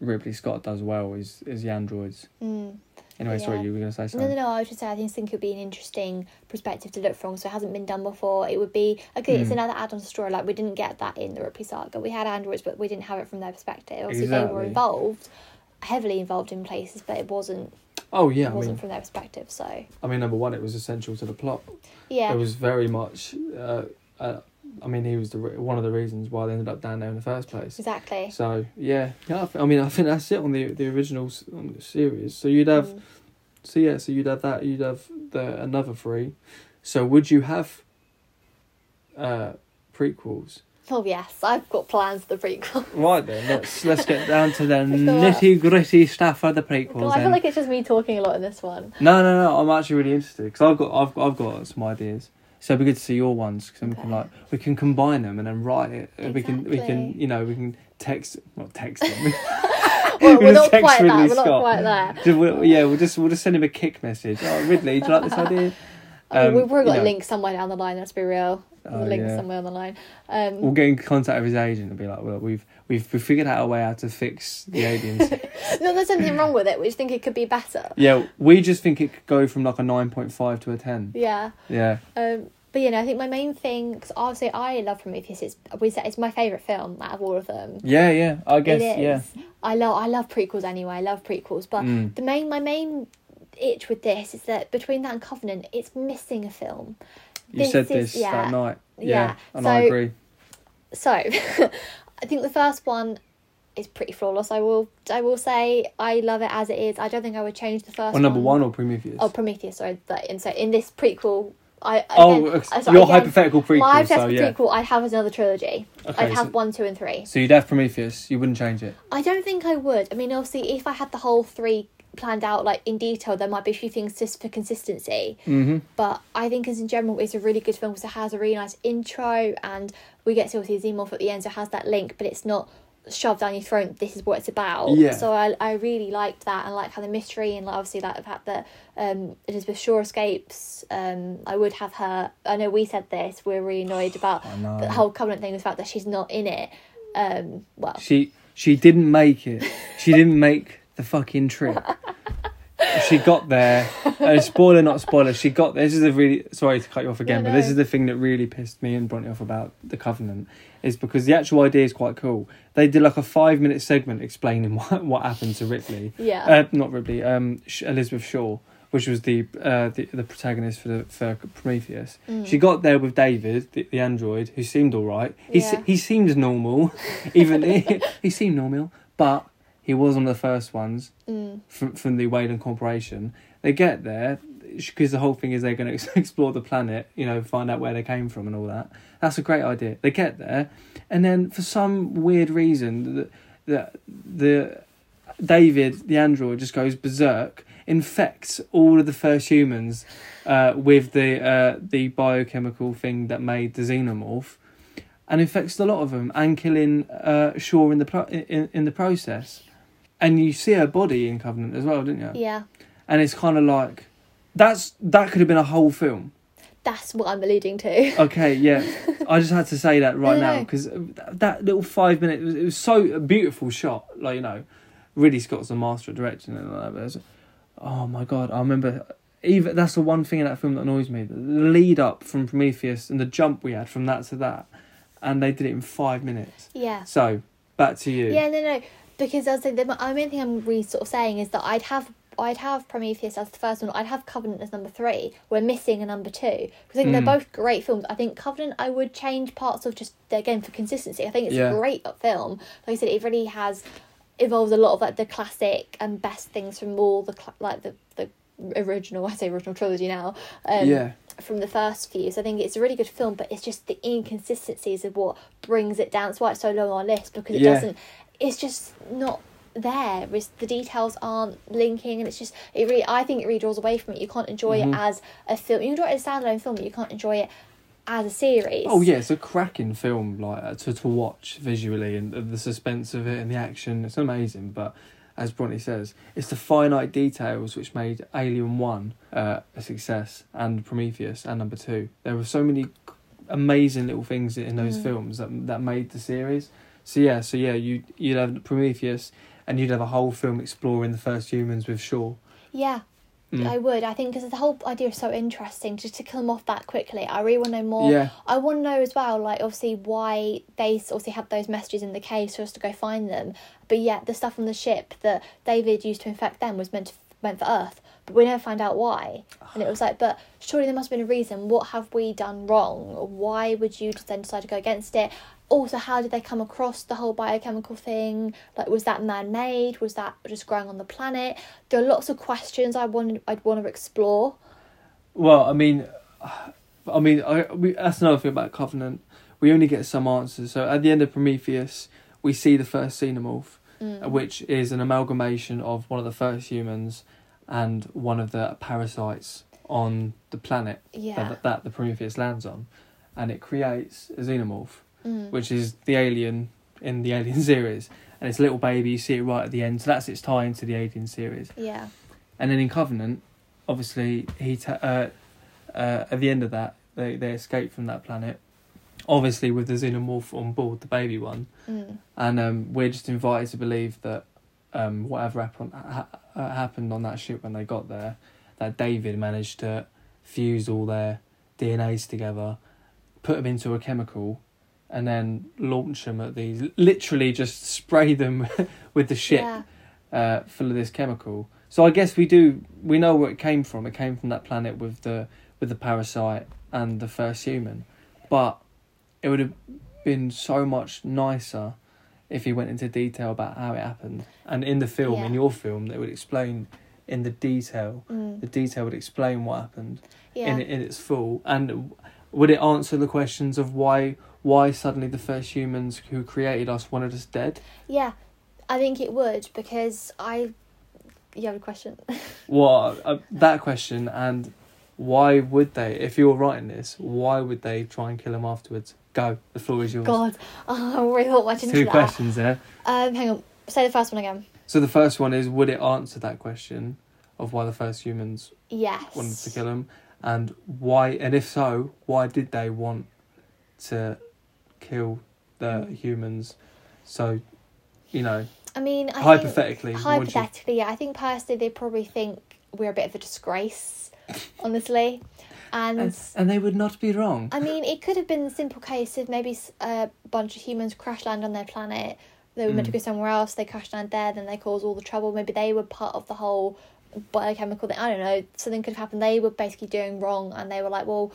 Ridley Scott does well is is the androids. Mm. Anyway, sorry, you were gonna say No, something. no, no. I was just saying, I just think it would be an interesting perspective to look from. So it hasn't been done before. It would be okay. It's Mm. another add-on story. Like we didn't get that in the Ripley saga. We had androids, but we didn't have it from their perspective. Obviously, they were involved, heavily involved in places, but it wasn't. Oh yeah, it wasn't mean, from their perspective. So I mean, number one, it was essential to the plot. yeah, It was very much. Uh, uh, I mean, he was the re- one of the reasons why they ended up down there in the first place. exactly. So yeah, yeah. I, th- I mean, I think that's it on the the original s- on the series. So you'd have, Mm. so yeah, so you'd have that. You'd have the another three. So would you have, uh, prequels? Oh yes, I've got plans for the prequel. Right then, let's let's get down to the Let's go up. nitty gritty stuff of the prequels. I feel then. like it's just me talking a lot in this one. No, no, no. I'm actually really interested because I've got, I've, I've got some ideas. So it'd be good to see your ones because then we can like we can combine them and then write it. Uh, We can, we can, you know, we can text, not text them. Well, we're not quite Ridley that. We're not quite there. We'll- yeah, we'll just, we'll just send him a kick message. Oh, Ridley, do you like this idea? Um, we've probably got a link somewhere down the line. Let's be real. Oh, link yeah. somewhere on the line. Um, We'll get in contact with his agent and be like, well, we've, we've, we've figured out a way how to fix the aliens. no, there's something wrong with it. We just think it could be better. yeah, we just think it could go from like a nine point five to a ten. Yeah. Yeah. Um, but you know, I think my main thing, because obviously I love Prometheus. It's we say it's my favorite film out of all of them. Yeah, yeah. I guess. is. Yeah. I love I love prequels anyway. I love prequels, but Mm. the main my main itch with this is that between that and Covenant, it's missing a film. You This said is- this yeah. that night. Yeah, Yeah. and I agree. So, I think the first one is pretty flawless. I will I will say I love it as it is. I don't think I would change the first Well, number one. one or Prometheus? Oh, Prometheus. Sorry, that in so in this prequel, I Oh, again, uh, sorry, your again, hypothetical prequel. My so hypothetical yeah. prequel, I'd have another trilogy. Okay, I'd have so, one, two, and three. so you'd have Prometheus. You wouldn't change it. I don't think I would. I mean, obviously, if I had the whole three planned out like in detail, there might be a few things just for consistency. Mm-hmm. But I think, as in general, it's a really good film because it has a really nice intro, and we get to see Xenomorph at the end, so it has that link, but it's not shoved down your throat. This is what it's about. Yeah. So I, I really liked that, and like how the mystery, and like obviously like the fact that um, Elizabeth Shaw escapes. Um, I would have her. I know we said this. We're really annoyed about the whole Covenant thing, the fact that she's not in it. Um, well, She she didn't make it. She didn't make the fucking trip. She got there. Uh, spoiler, not spoiler. She got. This is a really sorry to cut you off again, No, but this is the thing that really pissed me and Bronte off about the Covenant, is because the actual idea is quite cool. They did like a five minute segment explaining what what happened to Ripley. yeah. Uh, not Ripley. Um, Sh- Elizabeth Shaw, which was the uh, the, the protagonist for the, for Prometheus. Mm. She got there with David, the, the android, who seemed all right. He se- Yeah. he seemed normal, even he, he seemed normal, but he was one of the first ones Mm. from from the Weyland Corporation. They get there because the whole thing is they're going to explore the planet, you know, find out where they came from and all that. That's a great idea. They get there, and then for some weird reason, the the, the David, the android, just goes berserk, infects all of the first humans uh, with the uh, the biochemical thing that made the xenomorph, and infects a lot of them, and killing uh, Shaw in the pro- in in the process. And you see her body in Covenant as well, didn't you? Yeah. And it's kind of like that's that could have been a whole film. That's what I'm alluding to. Okay, yeah. I just had to say that right now because that little five minute it was, it was so a beautiful shot. Like you know, Ridley Scott's the master of directing and all that. But it's- oh my god, I remember. Even that's the one thing in that film that annoys me. The lead up from Prometheus and the jump we had from that to that, and they did it in five minutes. Yeah. So back to you. Yeah, no, no. Because I was saying, the the main thing I'm really sort of saying is that I'd have I'd have Prometheus as the first one. I'd have Covenant as number three. We're missing a number two because I think Mm. they're both great films. I think Covenant I would change parts of just again for consistency. I think it's Yeah. a great film. Like I said, it really has involves a lot of like the classic and best things from all the cla like the the original. I say original trilogy now. Um, yeah. from the first few. So I think it's a really good film, but it's just the inconsistencies of what brings it down. That's why it's so low on our list because it Yeah. doesn't. It's just not there. It's, the details aren't linking, and it's just it really. I think it really draws away from it. You can't enjoy Mhm. it as a film. You can enjoy it as a standalone film, but you can't enjoy it as a series. Oh yeah, it's a cracking film, like uh, to to watch visually and the suspense of it and the action. It's amazing, but as Bronte says, it's the finite details which made Alien One uh, a success and Prometheus and Number Two. There were so many amazing little things in those Mm. films that that made the series. So yeah, so yeah, you you'd have Prometheus, and you'd have a whole film exploring the first humans with Shaw. Yeah, Mm. I would. I think because the whole idea is so interesting. Just to kill them off that quickly, I really want to know more. Yeah, I want to know as well, like obviously why they obviously had those messages in the cave for us to go find them, but yet the stuff on the ship that David used to infect them was meant to, meant for Earth, but we never find out why. And it was like, but surely there must have been a reason. What have we done wrong? Why would you just then decide to go against it? Also, how did they come across the whole biochemical thing? Like, was that man made? Was that just growing on the planet? There are lots of questions I want. I'd want to explore. Well, I mean, I mean, I, we, that's another thing about Covenant. We only get some answers. So at the end of Prometheus, we see the first xenomorph, Mm. which is an amalgamation of one of the first humans and one of the parasites on the planet Yeah. that, that the Prometheus lands on, and it creates a xenomorph, Mm. which is the alien in the Alien series, and it's a little baby. You see it right at the end, so that's its tie into the Alien series. Yeah. And then in Covenant, obviously he ta- uh, uh, at the end of that they they escape from that planet, obviously with the xenomorph on board, the baby one, Mm. and um, we're just invited to believe that um, whatever happened ha- uh, happened on that ship when they got there, that David managed to fuse all their DNAs together, put them into a chemical, and then launch them at these. Literally, just spray them with the ship Yeah. uh, full of this chemical. So I guess we do we know where it came from. It came from that planet with the with the parasite and the first human, but it would have been so much nicer if he went into detail about how it happened. And in the film, in your film, they would explain in the detail. Mm. The detail would explain what happened Yeah. in in its full, and would it answer the questions of why why suddenly the first humans who created us wanted us dead? Yeah, I think it would because I. You have a question? Well, uh, that question and why would they? If you were writing this, why would they try and kill him afterwards? Go, the floor is yours. God, oh, I really much into Two that. questions there. Um, hang on. Say the first one again. So the first one is, would it answer that question of why the first humans Yes. wanted to kill him, and why? And if so, why did they want to kill the Mm. humans? So, you know, I mean, I hypothetically, think, would you- hypothetically, yeah. I think personally, they probably think we're a bit of a disgrace, honestly, and. and, and they would not be wrong. I mean, it could have been a simple case of maybe a bunch of humans crash land on their planet. They were meant to Mm. go somewhere else. They crash land there, then they cause all the trouble. Maybe they were part of the whole biochemical thing. I don't know. Something could have happened. They were basically doing wrong, and they were like, "Well, mm,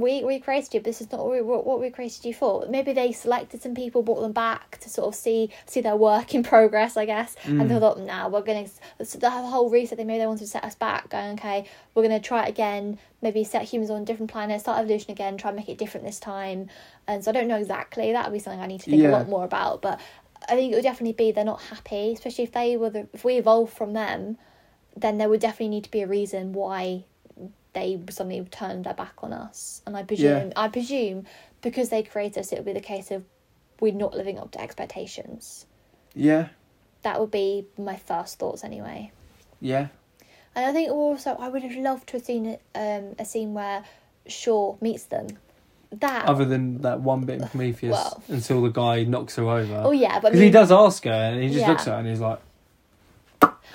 we we created you, but this is not what we, what, we created you for." Maybe they selected some people, brought them back to sort of see see their work in progress, I guess. And they Mm. thought, "Now we're gonna so the whole reset. They maybe they wanted to set us back, going, okay, we're gonna try it again. Maybe set humans on a different planet, start evolution again, try and make it different this time." And so I don't know exactly. That would be something I need to think a lot more about, but. I think it would definitely be they're not happy, especially if they were the if we evolved from them, then there would definitely need to be a reason why they suddenly turned their back on us. And I presume I presume because they created us, it would be the case of we're not living up to expectations. yeah, That would be my first thoughts anyway. yeah, And I think also I would have loved to have seen um, a scene where Shaw meets them. That other than that one bit in Prometheus Well. until the guy knocks her over. oh yeah, but I Because he does ask her, and he just Yeah. looks at her and he's like,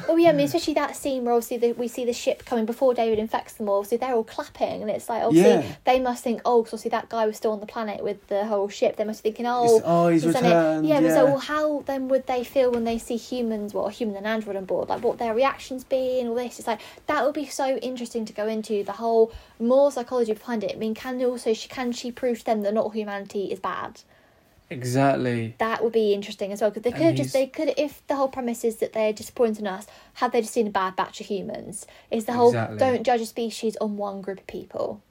Oh yeah, I mean especially that scene where obviously the, we see the ship coming before David infects them all. So they're all clapping, and it's like obviously Yeah. they must think, oh, 'cause obviously that guy was still on the planet with the whole ship. They must be thinking, oh, oh, he's, done returned. it. Yeah, Yeah, but so well, how then would they feel when they see humans, well, a human and android on board? Like what their reactions be and all this? It's like that would be so interesting to go into the whole more psychology behind it. I mean, can also she can she prove to them that not all humanity is bad? Exactly. That would be interesting as well because they could have just they could if the whole premise is that they're disappointing us. Have they just seen a bad batch of humans? Is the whole Exactly. don't judge a species on one group of people?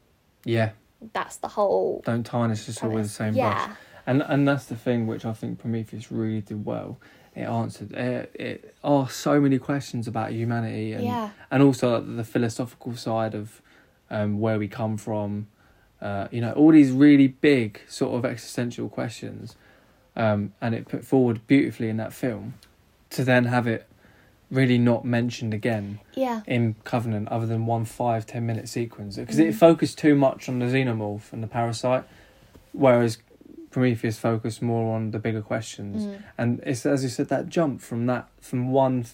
Yeah, That's the whole. don't tarnish us all with the same yeah. brush. And and that's the thing which I think Prometheus really did well. It answered it, it asked so many questions about humanity and Yeah. and also the philosophical side of um, where we come from, Uh, you know, all these really big sort of existential questions, um, and it put forward beautifully in that film. To then have it really not mentioned again Yeah. in Covenant, other than one five ten minute sequence, because it Mhm. focused too much on the xenomorph and the parasite, whereas Prometheus focused more on the bigger questions Mm. and it's as you said that jump from that from one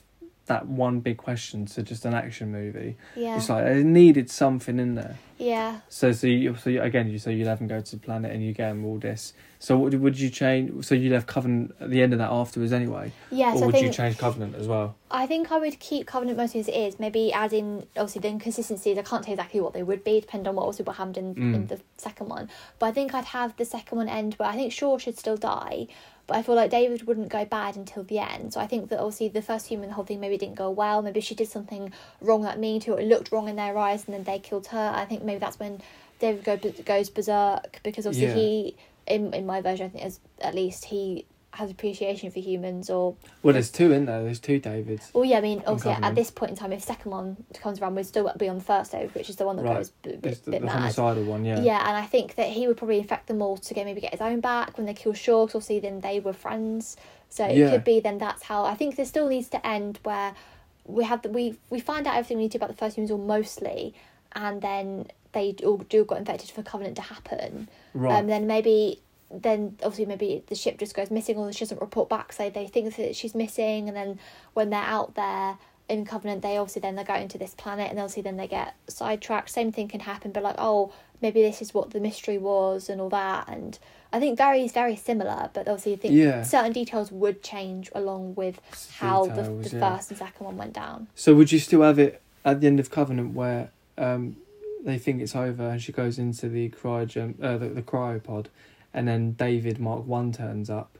that one big question to just an action movie Yeah. it's like it needed something in there yeah. so so you so you, again you so you have them go to the planet and you get them all this so what would you change so you'd have covenant at the end of that afterwards anyway Yeah. or So would think you change covenant as well I think I would keep Covenant mostly as it is. Maybe add in obviously the inconsistencies. I can't tell exactly what they would be, depending on what also what happened in, in Mm. the second one. But I think I'd have the second one end where I think Shaw should still die, but I feel like David wouldn't go bad until the end. So I think that obviously the first human, the whole thing maybe didn't go well. Maybe she did something wrong that mean to her. It looked wrong in their eyes, and then they killed her. I think maybe that's when David go, goes berserk because obviously Yeah. he, in in my version, I think as, at least he has appreciation for humans or well there's two in there there's two davids well, yeah, I mean, obviously, at this point in time, if second one comes around, we'd still be on the first David, which is the one that Right. goes a bit, there's the, bit the mad. homicidal one yeah Yeah. and I think that he would probably infect them all to get maybe get his own back when they kill Shaw. 'cause obviously, then they were friends, so it Yeah. could be then that's how. I think this still needs to end where we have the we we find out everything we need to about the first humans, or mostly, and then they all do got infected for Covenant to happen. right Um, then maybe then obviously maybe the ship just goes missing or she doesn't report back so they think that she's missing and then when they're out there in Covenant they obviously then they're going to this planet and obviously then they get sidetracked same thing can happen but like oh maybe this is what the mystery was and all that and I think very is very similar but obviously I think Yeah. certain details would change along with how the, Details, the yeah. first and second one went down So would you still have it at the end of Covenant where um, they think it's over and she goes into the cryogen, uh, the, the cryopod, and then David Mark One turns up,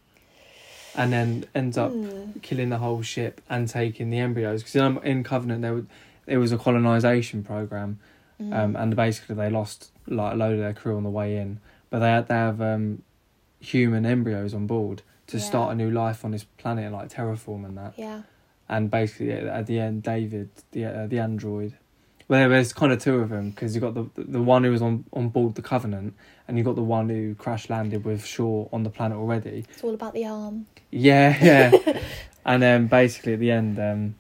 and then ends up Hmm. killing the whole ship and taking the embryos because in, in Covenant there was there was a colonization program, Mm. um, and basically they lost like a load of their crew on the way in, but they had to have um, human embryos on board to Yeah. start a new life on this planet like terraform and that yeah and basically at, at the end, David, the uh, the android. Well, there's kind of two of them because you got the the one who was on on board the Covenant, and you got the one who crash landed with Shaw on the planet already. it's all about the arm Yeah, yeah. and then basically at the end, um,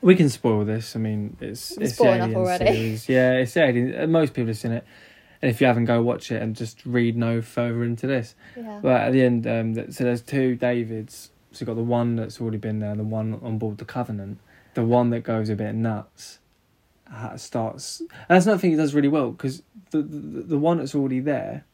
we can spoil this. I mean, it's We're it's the Alien already. series. Yeah, it's the Alien. uh, Most people have seen it, and if you haven't, go watch it and just read no further into this. yeah But at the end, um, so there's two Davids. So you've got the one that's already been there, and the one on board the Covenant. The one that goes a bit nuts starts. And that's another thing he does really well because the, the the one that's already there,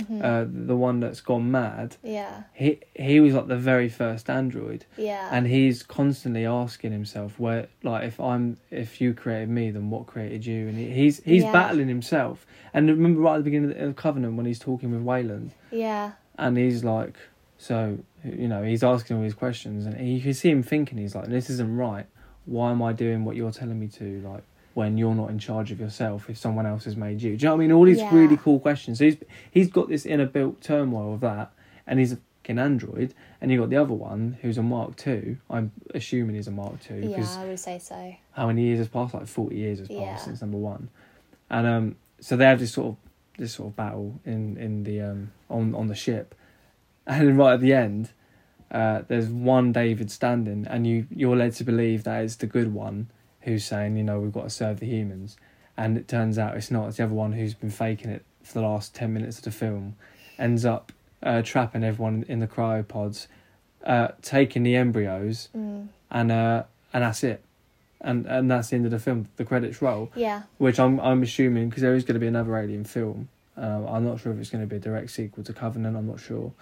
Mhm. uh, the one that's gone mad, yeah he he was like the very first android, yeah and he's constantly asking himself where like if I'm if you created me, then what created you? And he, he's he's Yeah. battling himself. And remember right at the beginning of the of Covenant when he's talking with Weyland yeah and he's like, so you know, he's asking all these questions, and you can see him thinking, he's like, this isn't right. Why am I doing what you're telling me to? Like when you're not in charge of yourself, if someone else has made you. Do you know what I mean? All these Yeah. really cool questions. So he's he's got this inner built turmoil of that, and he's a fucking android, and you got the other one who's a Mark Two. I'm assuming he's a Mark Two yeah because I would say so how many years has passed? Like forty years has passed Yeah. since number one, and um, so they have this sort of this sort of battle in in the um on on the ship, and then right at the end, uh, there's one David standing, and you you're led to believe that it's the good one who's saying, you know, we've got to serve the humans, and it turns out it's not. It's the other one who's been faking it for the last ten minutes of the film, ends up uh, trapping everyone in the cryopods, uh, taking the embryos, mm. and uh, and that's it, and and that's the end of the film. The credits roll, yeah which I'm I'm assuming because there is going to be another Alien film. Um, I'm not sure if it's going to be a direct sequel to Covenant. I'm not sure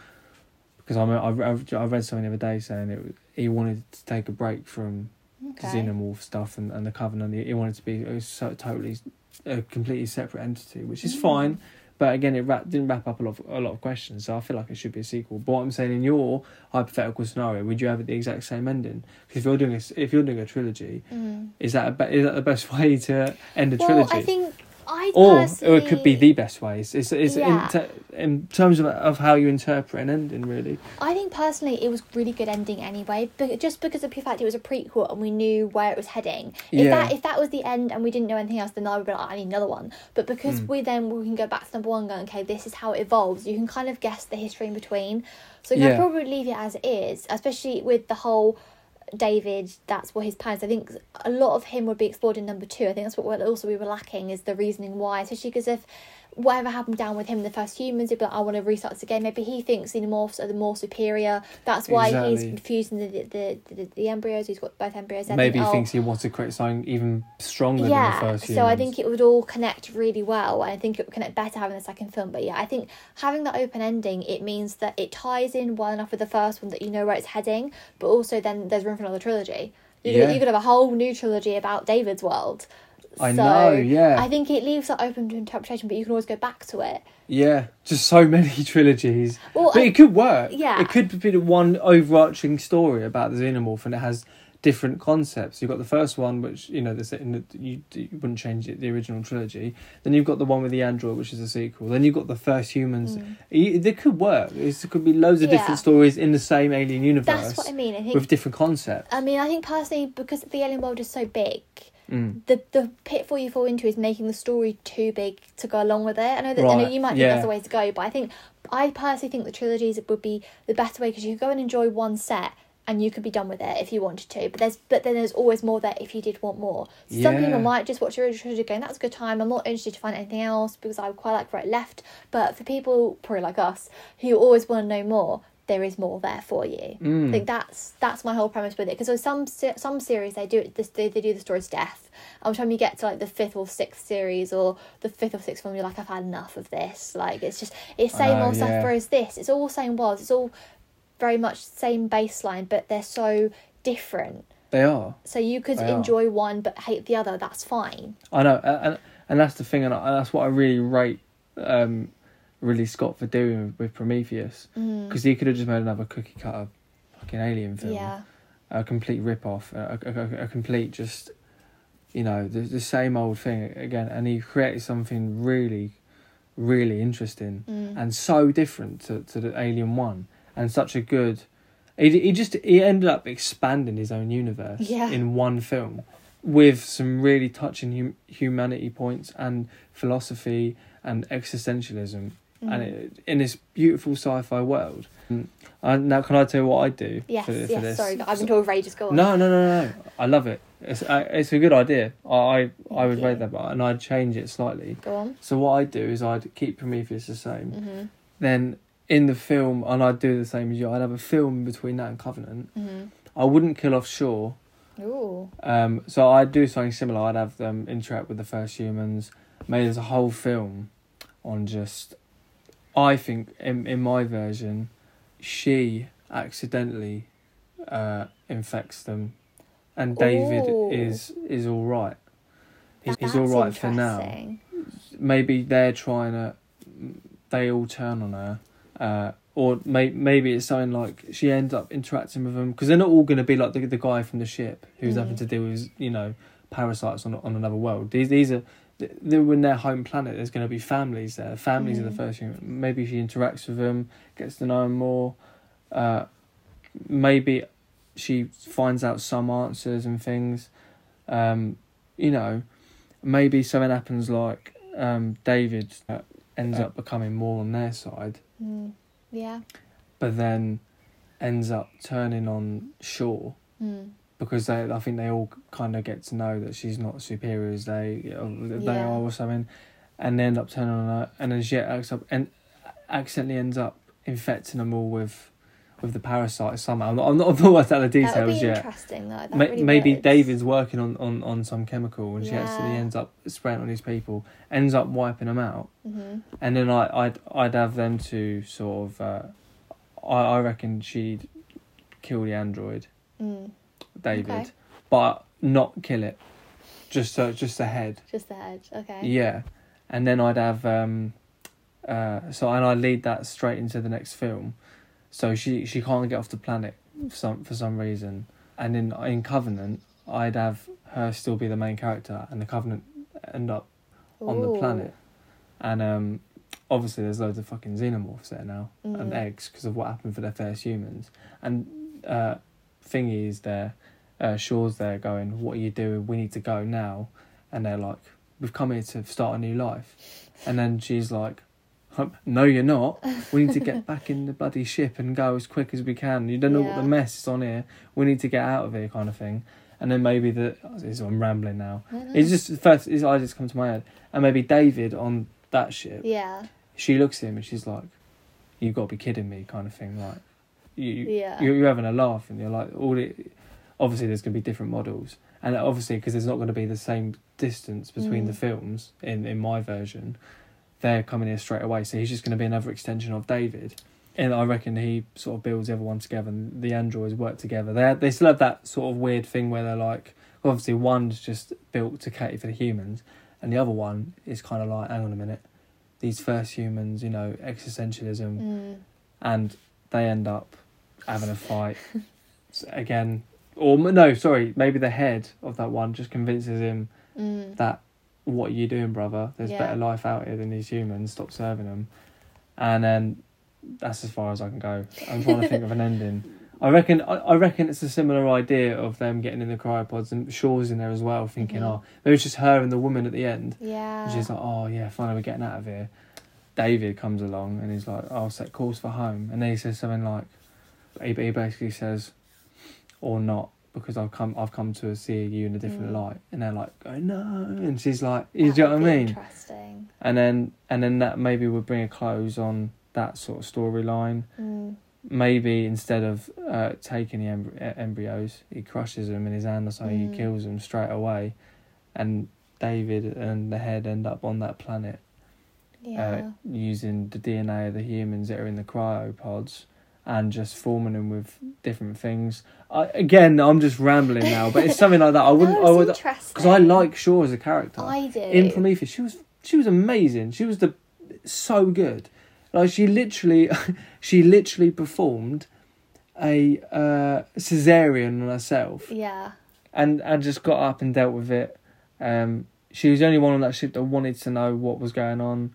because I'm I've, I've, read something the other day saying it he wanted to take a break from okay Xenomorph stuff and, and the Covenant. He, wanted to be a so, totally a completely separate entity, which is Mm. fine. But again, it wrap, didn't wrap up a lot of, a lot of questions, so I feel like it should be a sequel. But what I'm saying, in your hypothetical scenario, would you have it the exact same ending? Because if you're doing a, if you're doing a trilogy, Mm. is that a, is that the best way to end a Well, trilogy? I think I or or it could be the best ways. It's it's Yeah. in, ter- in terms of of how you interpret an ending, really. I think personally it was really good ending anyway, but just because of the fact it was a prequel and we knew where it was heading. If Yeah. that if that was the end and we didn't know anything else, then I would be like, I need another one. But because Hmm. we then we can go back to number one, going okay, this is how it evolves. You can kind of guess the history in between, so you Yeah. can probably leave it as it is, especially with the whole. David, that's what his plans. I think a lot of him would be explored in number two. I think that's what also we were lacking is the reasoning why, especially because if whatever happened down with him in the first humans, he'd be like, I want to restart this again. Maybe he thinks xenomorphs are the more superior. That's why he's Exactly. fusing the the, the the embryos. He's got both embryos. I Maybe he thinks he wants to create something even stronger yeah, than the first. so I humans. think it would all connect really well, and I think it would connect better having the second film. But yeah, I think having that open ending it means that it ties in well enough with the first one that you know where it's heading, but also then there's room for another trilogy. You Yeah. could, you could have a whole new trilogy about David's world. I So, know, yeah. I think it leaves that open to interpretation, but you can always go back to it. Yeah, just so many trilogies. Well, but I- it could work. yeah. It could be the one overarching story about the xenomorph and it has different concepts. You've got the first one, which, you know, the, you, you wouldn't change it, the original trilogy. Then you've got the one with the android, which is a sequel. Then you've got the first humans. It, it could work. It's, it could be loads of Mm. Yeah. different stories in the same alien universe That's what I mean. I think with different concepts. I mean, I think personally, because the alien world is so big, Mm. the the pitfall you fall into is making the story too big to go along with it. I know that I know you might think yeah. that's the way to go, but I think I personally think the trilogies would be the better way because you could go and enjoy one set and you could be done with it if you wanted to. But there's but then there's always more there if you did want more. Some people might just watch the original trilogy going, that's a good time. I'm not interested to find anything else because I quite like where it left. But for people probably like us who always want to know more, there is more there for you. Mm. I think that's that's my whole premise with it because some some series they do it this they, they do the story to death. By the time you get to like the fifth or sixth series or the fifth or sixth one, you're like, I've had enough of this. Like it's just it's same know, old stuff. yeah. Whereas this, it's all same worlds. It's all very much same baseline, but they're so different. They are. So you could They are. enjoy one but hate the other. That's fine. I know, and and that's the thing, and that's what I really rate um, Ridley Scott for doing with, Prometheus, because he could have just made another cookie cutter fucking alien film, Yeah. a complete rip off, a, a, a, a complete just, you know, the, the same old thing again, and he created something really, really interesting Mm. and so different to, to the Alien One, and such a good. He, he just he ended up expanding his own universe Yeah. in one film with some really touching hum- humanity points and philosophy and existentialism and Mm. it, in this beautiful sci-fi world. Mm. Uh, now, can I tell you what I do Yes, for, for yes. this? Sorry, I've been for ages. Go on. No, no, no, no. I love it. It's uh, it's a good idea. I I, I would Thank rate that, but and I'd change it slightly. Go on. So what I'd do is I'd keep Prometheus the same. Mhm. Then in the film, and I'd do the same as you. I'd have a film between that and Covenant. Mhm. I wouldn't kill off Shaw. Ooh. Um, so I'd do something similar. I'd have them interact with the first humans. Maybe there's a whole film on just. I think in in my version, she accidentally uh, infects them, and David Ooh. is is all right. He's, he's all right for now. Maybe they're trying to. They all turn on her. Uh, or may, maybe it's something like she ends up interacting with them because they're not all going to be like the, the guy from the ship who's Mm. having to deal with you know parasites on on another world. These these are they're in their home planet. There's going to be families there. Families are the Mm. first human. Maybe she interacts with them, gets to know them more. Uh, maybe she finds out some answers and things. Um, you know, maybe something happens like um, David uh, ends up becoming more on their side Mm. Yeah. but then ends up turning on Shaw Mm. Because they, I think they all kind of get to know that she's not superior as they they Yeah. are or something, and they end up turning on her, and then she acts up and accidentally ends up infecting them all with with the parasite somehow. I'm not, I'm not, I'm not worked out the That would details be yet. interesting though. That Ma- really maybe would. David's working on, on, on some chemical and she accidentally Yeah. ends up spraying on these people, ends up wiping them out Mhm. and then I, I'd I'd have them to sort of. Uh, I I reckon she'd kill the android, Mm. David, Okay. but not kill it, just so just the head. Just the head. Okay. Yeah, and then I'd have um, uh, so and I'd lead that straight into the next film, so she she can't get off the planet for some for some reason, and in in Covenant I'd have her still be the main character, and the Covenant end up on the planet, and um, obviously there's loads of fucking xenomorphs there now and Mm. eggs because of what happened for their first humans. And uh, Thingy is there, uh, Shaw's there going, "What are you doing? We need to go now." And they're like, "We've come here to start a new life," and then she's like. No, you're not. We need to get back in the bloody ship and go as quick as we can. You don't know what the mess is on here. We need to get out of here, kind of thing. And then maybe the I'm rambling now. It's just first his ideas come to my head, and maybe David on that ship. yeah, She looks at him and she's like, "You've got to be kidding me," kind of thing. Like, you, yeah, you're, you're having a laugh, and you're like, all it. Obviously, there's going to be different models, and obviously, because there's not going to be the same distance between Mm. the films in in my version, they're coming here straight away. So he's just going to be another extension of David. And I reckon he sort of builds everyone together, and the androids work together. They they still have that sort of weird thing where they're like, obviously one's just built to cater for the humans, and the other one is kind of like, hang on a minute, these first humans, you know, existentialism, mm, and they end up having a fight again. Or no, sorry, maybe the head of that one just convinces him mm. that what are you doing, brother? There's Yeah. better life out here than these humans. Stop serving them. And then that's as far as I can go. I'm trying to think of an ending. I reckon. I, I reckon it's a similar idea of them getting in the cryopods and Shaw's in there as well, thinking, Mhm. oh, maybe it's just her and the woman at the end. yeah. And she's like, oh yeah, finally we're getting out of here. David comes along and he's like, I'll set course for home. And then he says something like, he, he basically says, or not, because I've come, I've come to see you in a different Mm. light. And they're like, oh no. And she's like, you That know what I mean? Interesting. And then, and then that maybe would bring a close on that sort of storyline. Mm. Maybe instead of uh, taking the embry- uh, embryos, he crushes them in his hand or something. Mm. He kills them straight away, and David and the head end up on that planet Yeah. uh, using the DNA of the humans that are in the cryopods and just forming them with different things. I, again, I'm just rambling now, but it's something like that. I wouldn't. I would because I like Shaw as a character I do. in Prometheus. She was she was amazing. She was the so good. Like she literally, she literally performed a uh, cesarean on herself Yeah. and and just got up and dealt with it. Um, she was the only one on that ship that wanted to know what was going on.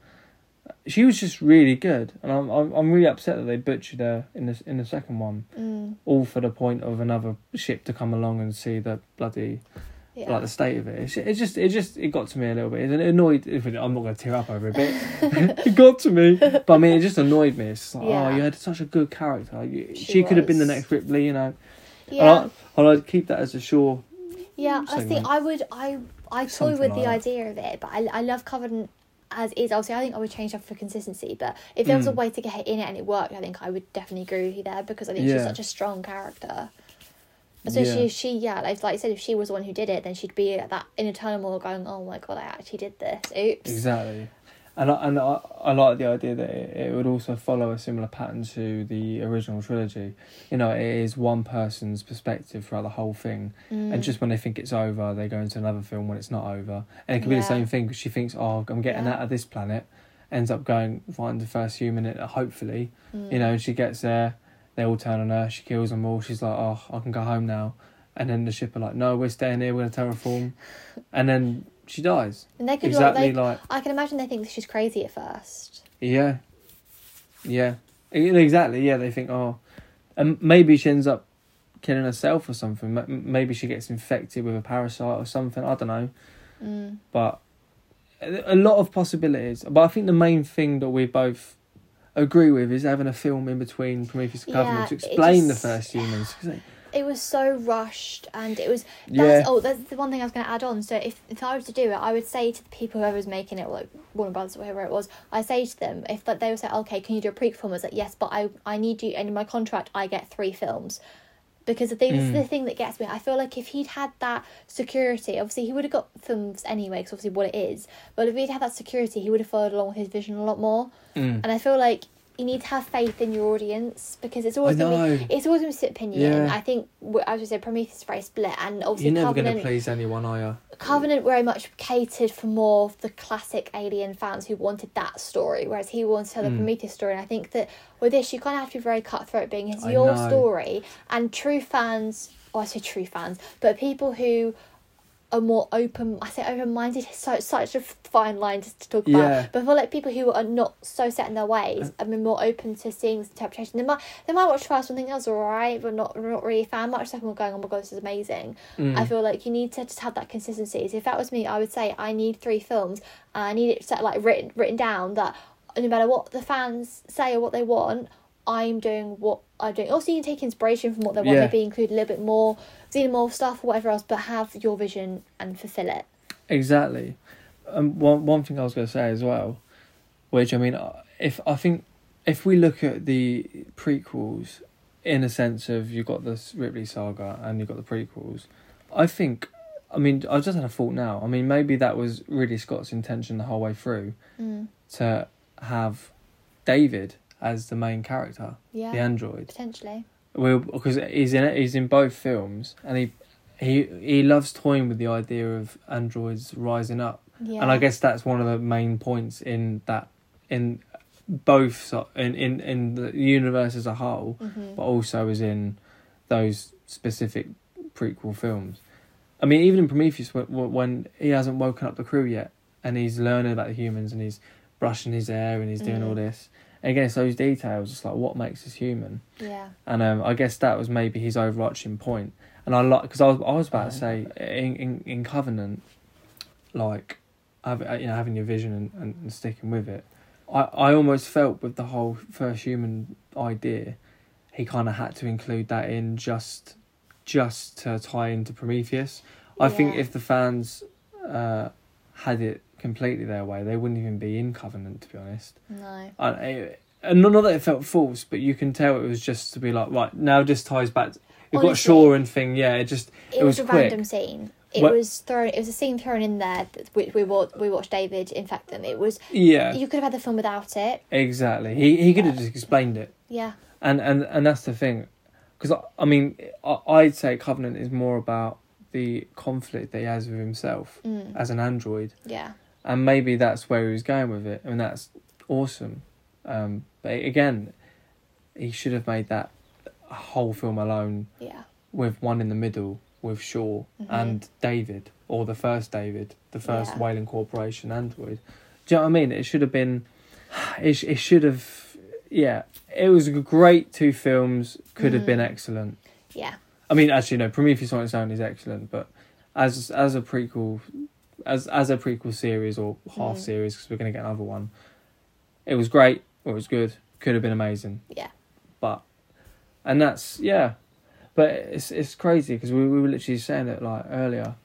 She was just really good, and I'm I'm, I'm really upset that they butchered her in the in the second one, Mm. all for the point of another ship to come along and see the bloody Yeah. like the state of it. It just it just it got to me a little bit. It annoyed. I'm not going to tear up over it, but it got to me. But I mean, it just annoyed me. It's like, Yeah. oh, you had such a good character. You, She she could have been the next Ripley, you know. yeah. And, I, I'd keep that as a sure. Yeah, I think I would. I I toy Something with like the that. idea of it, but I I love Covenant as is. Obviously, I think I would change that for consistency. But if there was a Mm. way to get her in it and it worked, I think I would definitely agree with you there because I think she's such a strong character. So Yeah. if she, yeah, like, like I said, if she was the one who did it, then she'd be at that inner turmoil going, "Oh my god, I actually did this. Oops." Exactly. And I, and I, I like the idea that it, it would also follow a similar pattern to the original trilogy. You know, it is one person's perspective throughout the whole thing. Mm. And just when they think it's over, they go into another film when it's not over. And it could be the same thing because she thinks, oh, I'm getting Yeah. out of this planet. Ends up going, find the first human, it, hopefully. Mm. You know, and she gets there, they all turn on her, she kills them all. She's like, oh, I can go home now. And then the ship are like, no, we're staying here, we're going to terraform. and then she dies. and they could Exactly like, like, I can imagine they think she's crazy at first. yeah. Yeah. Exactly, yeah. They think, oh. And maybe she ends up killing herself or something. Maybe she gets infected with a parasite or something. I don't know. Mm. but a lot of possibilities. But I think the main thing that we both agree with is having a film in between Prometheus and Covenant Yeah, to explain just- the first humans. It was so rushed, and it was yeah, That's, oh, that's the one thing I was going to add on. So if, if I were to do it, I would say to the people whoever's making it, like Warner Brothers or whoever it was, I say to them if like, they would say, okay, can you do a prequel? I was like, yes, but I I need you, and in my contract, I get three films. Because the thing, this is Mm. the thing that gets me. I feel like if he'd had that security, obviously he would have got films anyway, because obviously what it is. But if he'd had that security, he would have followed along with his vision a lot more. Mm. And I feel like you need to have faith in your audience because it's always gonna be it's always going to be opinion. Yeah. I think, as we said, Prometheus is very split, and obviously You're never going to please anyone, are you? Covenant very much catered for more of the classic Alien fans who wanted that story, whereas he wanted to tell the Mm. Prometheus story. And I think that with this, you kind of have to be very cutthroat, being it's I your know. story, and true fans. Oh, I say true fans, but people who are more open. I say open minded. It's so such a fine line just to talk Yeah. about. But I feel like people who are not so set in their ways I mean more open to seeing this interpretation. They might they might watch first one, think that's alright, but not not really fan. Much second one going, oh my god, this is amazing. Mm. I feel like you need to just have that consistency. So if that was me, I would say I need three films. And I need it set like written written down that no matter what the fans say or what they want, I'm doing what I'm doing. Also, you can take inspiration from what they want. Yeah. Maybe include a little bit more xenomorph stuff or whatever else, but have your vision and fulfill it. Exactly. Um, one one thing I was going to say as well, which I mean, uh, if I think if we look at the prequels in a sense of you've got the Ripley saga and you've got the prequels, I think. I mean, I just had a thought now. I mean, maybe that was Ridley Scott's intention the whole way through Mm. to have David as the main character, Yeah, the android. potentially. Well, because he's in it, he's in both films, and he he he loves toying with the idea of androids rising up, Yeah, and I guess that's one of the main points in that in both in in in the universe as a whole, hmm but also as in those specific prequel films. I mean, even in Prometheus, when, when he hasn't woken up the crew yet, and he's learning about the humans, and he's brushing his hair, and he's doing Mm. all this. Again, it's those details. It's like what makes us human. yeah, And um, I guess that was maybe his overarching point. And I like because I was I was about to say in in, in Covenant, like, have, you know, having your vision and, and, and sticking with it. I, I almost felt with the whole first human idea, he kind of had to include that in just just to tie into Prometheus. I think if the fans uh, had it completely their way, they wouldn't even be in Covenant. To be honest. no, I, it, and not that it felt false, but you can tell it was just to be like, right now, this ties back. You've got Honestly, Shaw and thing, yeah. It just it, It was, was a quick. random scene. It What- was thrown. It was a scene thrown in there. That we we watched, we watched David infect them. It was yeah, you could have had the film without it. exactly. He he could have just explained it, Yeah, and and and that's the thing, because I, I mean, I, I'd say Covenant is more about the conflict that he has with himself mm. as an android, yeah, and maybe that's where he was going with it, and that's awesome. Um, but again, he should have made that whole film alone yeah, with one in the middle with Shaw Mhm. and David, or the first David, the first Yeah. Weyland Corporation android. Do you know what I mean? It should have been. It, it should have. Yeah, it was great. Two films could have been Mhm. excellent. yeah, I mean, actually, no. Prometheus on its own is excellent, but as as a prequel, as as a prequel series or half Mm. series, because we're gonna get another one. It was great. It was good. Could have been amazing yeah. but and that's yeah but it's it's crazy because we, we were literally saying it like earlier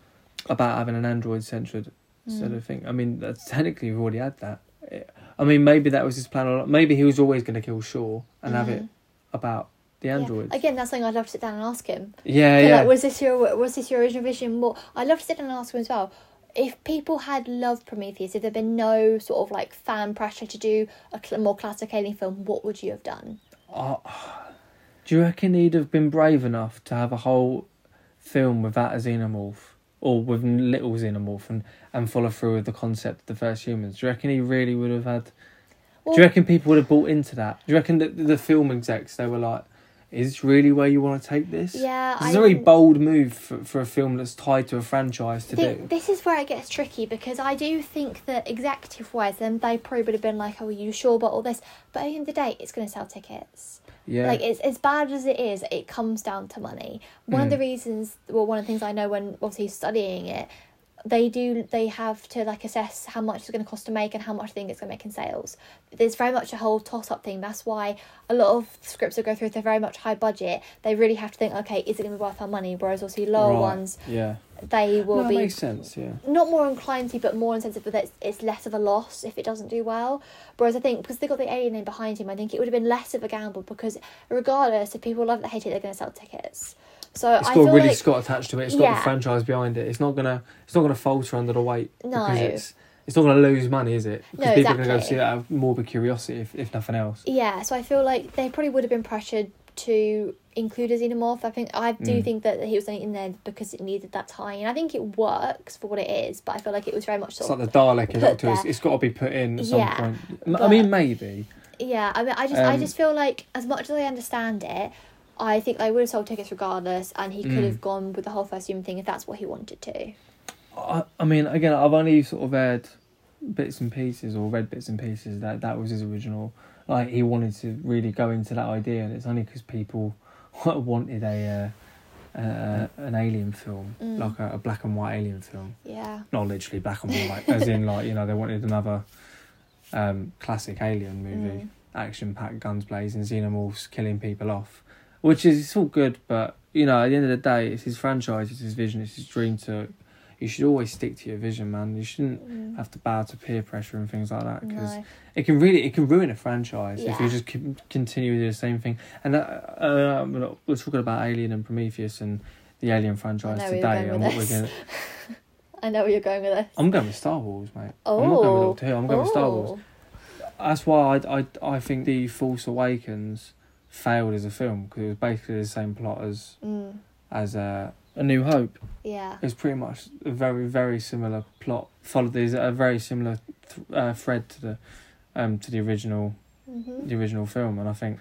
about having an android centered sort Mm. of thing i mean that's technically we've already had that It- i mean maybe that was his plan all- maybe he was always going to kill shaw and have it Mhm. about the Yeah. androids Again, that's something I'd love to sit down and ask him. yeah yeah, Like, was this your was this your original vision? More, I'd love to sit down and ask him as well. If people had loved Prometheus, if there'd been no sort of like fan pressure to do a cl- more classic alien film, what would you have done? Oh, do you reckon he'd have been brave enough to have a whole film without a xenomorph or with little xenomorph and, and follow through with the concept of the first humans do you reckon he really would have had Well, Do you reckon people would have bought into that? Do you reckon that the film execs they were like, "Is this really where you want to take this?" yeah, It's I a very bold move for, for a film that's tied to a franchise to do. this is where it gets tricky because I do think that executive wise, then they probably would have been like, "Oh, are you sure about all this?" But at the end of the day, it's going to sell tickets. Yeah, Like it's as bad as it is, it comes down to money. One of the Mm. reasons, well, one of the things I know when obviously studying it, they do they have to like assess how much it's going to cost to make and how much they think it's going to make in sales. There's very much a whole toss up thing. That's why a lot of scripts that go through if they're very much high budget, they really have to think, okay, is it going to be worth our money? Whereas also lower Right, ones, Yeah, they will no, be makes sense. Yeah, not more inclined to, but more insensitive that it's, it's less of a loss if it doesn't do well. Whereas I think because they got the alien name behind him, I think it would have been less of a gamble because regardless if people love it or hate it, they're going to sell tickets. So it's I got really like Scott attached to it. It's got Yeah. the franchise behind it. It's not gonna it's not gonna falter under the weight No. because it's it's not gonna lose money, is it? Because No, people are gonna go see it out of morbid curiosity, if, if nothing else. yeah, so I feel like they probably would have been pressured to include a xenomorph. I think I do Mm. think that he was only in there because it needed that tie in. I think it works for what it is, but I feel like it was very much It's sort like of the Dalek is up to it's, it's got to be put in at some Yeah, point. M- I but- mean, maybe. Yeah, I mean, I just, I Um, just feel like as much as I understand it, I think they would have sold tickets regardless, and he could Mm. have gone with the whole first human thing if that's what he wanted to. I, I mean, again, I've only sort of heard bits and pieces or read bits and pieces that that was his original. Like he wanted to really go into that idea, and it's only because people wanted a uh, uh, an alien film, Mm. like a, a black and white alien film. Yeah. Not literally black and white, as in like you know they wanted another um, classic alien movie, Mm. action packed, guns blazing, xenomorphs killing people off, which is it's all good, but you know at the end of the day, it's his franchise, it's his vision, it's his dream to. You should always stick to your vision, man. You shouldn't Mm. have to bow to peer pressure and things like that because No. it can really it can ruin a franchise if you just continue to do the same thing. And uh, uh, we're not- we're talking about Alien and Prometheus and the Alien franchise know where you're today, and what we're going. I know where you're going with this. I'm going with Star Wars, mate. Oh. I'm not going with Doctor Who. I'm going with Star Oh. Wars. That's why I, I, I think the Force Awakens failed as a film because it was basically the same plot as Mm. as uh, A New Hope. Yeah. It's pretty much a very very similar plot. Followed these a very similar th- uh, thread to the um to the original hmm the original film, and I think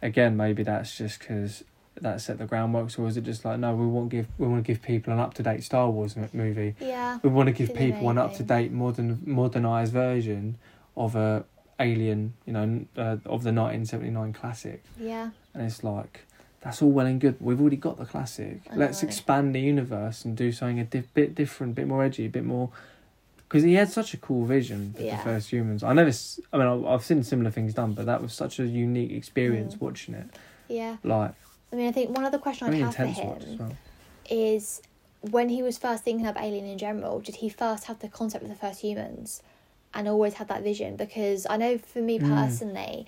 again maybe that's just because that set the groundwork, or is it just like no, we want give we want to give people an up to date Star Wars m- movie. Yeah. We want to give people an up to date modern modernized version of a Alien, you know, uh, of the nineteen seventy nine classic, Yeah. and it's like. That's all well and good. We've already got the classic. I Let's know. expand the universe and do something a di- bit different, bit more edgy, a bit more. Because he had such a cool vision for Yeah. the first humans. I never. s- I mean, I've seen similar things done, but that was such a unique experience Mm. watching it. Yeah. Like I mean, I think one other question I'd have for intense watch as him well. is when he was first thinking of Alien in general, did he first have the concept of the first humans and always had that vision? Because I know for me Mm. personally,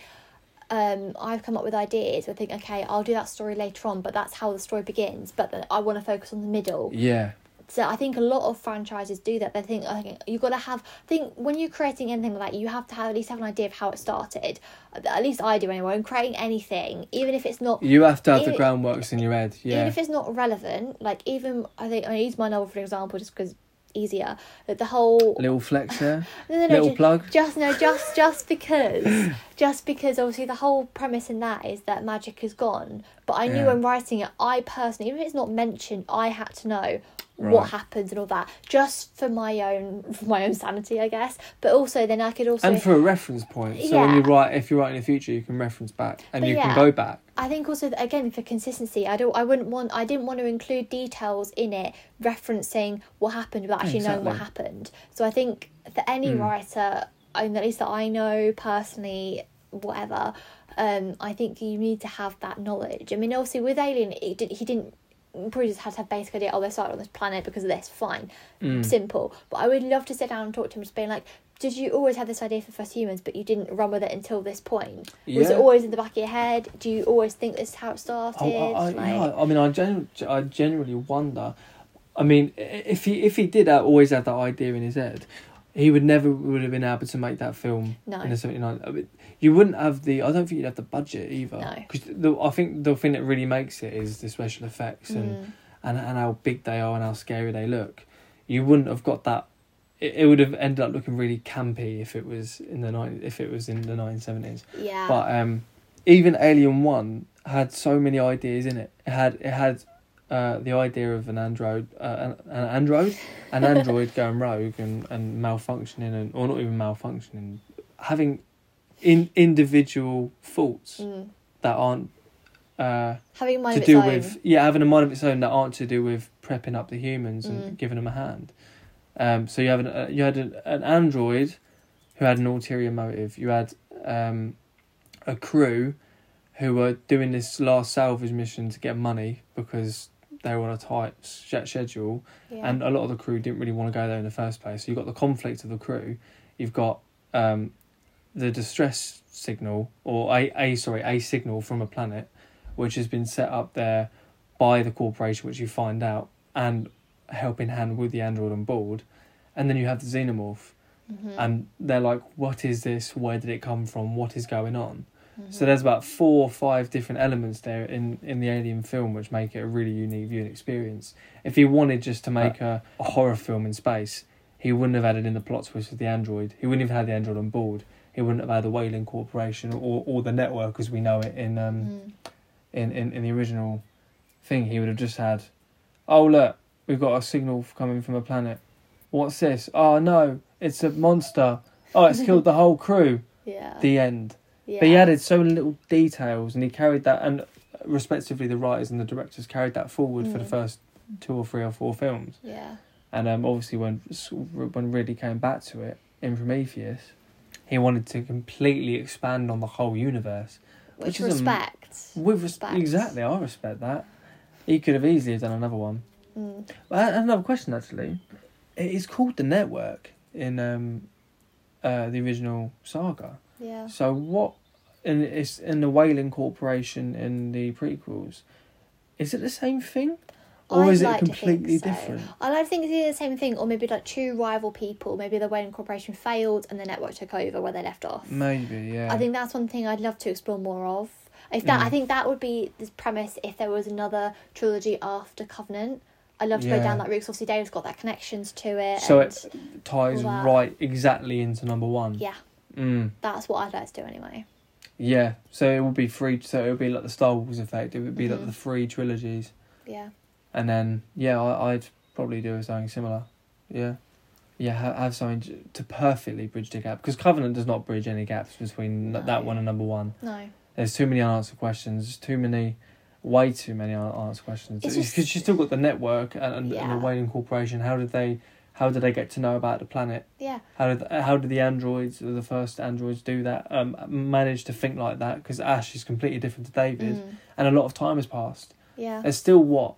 um, I've come up with ideas. I think, okay, I'll do that story later on, but that's how the story begins. But then I want to focus on the middle. Yeah, So I think a lot of franchises do that. They think, okay, you've got to have. I think when you're creating anything like that, you have to have at least have an idea of how it started. At least I do anyway. I'm creating anything, even if it's not you have to have the groundworks in your head. Yeah. Even if it's not relevant, like even I think I use my novel for example just because easier. That the whole little flex there, no, no, no, little ju- plug. just no, just just because, just because obviously the whole premise in that is that magic is gone. But I knew Yeah. when writing it, I personally, even if it's not mentioned, I had to know Right. what happens and all that, just for my own for my own sanity, I guess. But also then I could also and for a reference point. So when you write, if you write in the future, you can reference back and But you can go back. I think also again for consistency, I don't. I wouldn't want. I didn't want to include details in it referencing what happened without actually knowing what happened. So I think for any Mm. writer, and at least that I know personally, whatever, um, I think you need to have that knowledge. I mean, obviously with Alien, it did, he didn't. Probably just had to have basic idea. Oh, they started on this planet because of this. Fine, Mm. simple. But I would love to sit down and talk to him, just being like, did you always have this idea for first humans, but you didn't run with it until this point? yeah. Was it always in the back of your head? Do you always think this is how it started? I, I, I, like, yeah, I mean, I, gen- I genuinely wonder. I mean, if he if he did always have that idea in his head, he would never would have been able to make that film No. in the seventy nine. I mean, you wouldn't have the. I don't think you'd have the budget either. No. Because I think the thing that really makes it is the special effects and, Mm, and and how big they are and how scary they look. You wouldn't have got that. It, it would have ended up looking really campy if it was in the nine if it was in the nineteen seventies. yeah. But um, even Alien One had so many ideas in it. It had it had uh, the idea of an android, uh, an, an android, an android going rogue and, and malfunctioning, and or not even malfunctioning, having in individual faults Mm. that aren't uh, Having a mind to of its do own. with yeah having a mind of its own that aren't to do with prepping up the humans and Mm. giving them a hand. Um, so you have an uh, you had an, an android who had an ulterior motive. You had um, a crew who were doing this last salvage mission to get money because they were on a tight sch- schedule, yeah. and a lot of the crew didn't really want to go there in the first place. So you've got the conflict of the crew. You've got um, the distress signal, or a, a sorry a signal from a planet, which has been set up there by the corporation, which you find out, and helping hand with the android on board, and then you have the xenomorph, Mhm. and they're like, "What is this? Where did it come from? What is going on?" Mhm. So there's about four or five different elements there in, in the Alien film which make it a really unique viewing experience. If he wanted just to make a, a horror film in space, he wouldn't have added in the plot twist with the android. He wouldn't have had the android on board. He wouldn't have had the Weyland Corporation or, or the network as we know it in um Mm. in, in, in the original thing. He would have just had, oh look, we've got a signal coming from a planet. What's this? Oh no, it's a monster. Oh, it's killed the whole crew. Yeah. The end. yeah. But he added so many little details, and he carried that, and respectively, the writers and the directors carried that forward for the Mm. first two or three or four films. Yeah. And um, obviously, when when Ridley came back to it in Prometheus, he wanted to completely expand on the whole universe. Which, Which is a- respect. With res- Respect. exactly, I respect that. He could have easily done another one. Mm. I- another question, actually, it is called the Network in um, uh, the original saga. Yeah. So what? In it's in the Weyland Corporation in the prequels. Is it the same thing, or I'd is it like think completely so. different? I to think it's either the same thing or maybe like two rival people. Maybe the Weyland Corporation failed and the network took over where they left off. Maybe, yeah. I think that's one thing I'd love to explore more of. If that, Mm. I think that would be the premise if there was another trilogy after Covenant. I'd love to go down that route. obviously, Dave's got that connections to it. So it ties right exactly into number one. yeah, Mm. that's what I'd like to do anyway. Yeah. So it would be three. So it would be like the Star Wars effect. It would be Mhm. like the three trilogies, Yeah, and then yeah, I, I'd probably do something similar. Yeah. Yeah, ha- have something to perfectly bridge the gap because Covenant does not bridge any gaps between No. that one and number one. no, There's too many unanswered questions. Too many, way too many unanswered questions. Because you still got the network and, and, and the Weyland Corporation. How did they, how did they get to know about the planet? yeah, How did how did the androids, the first androids, do that? Um, manage to think like that? Because Ash is completely different to David, Mm. and a lot of time has passed. yeah. There's still what,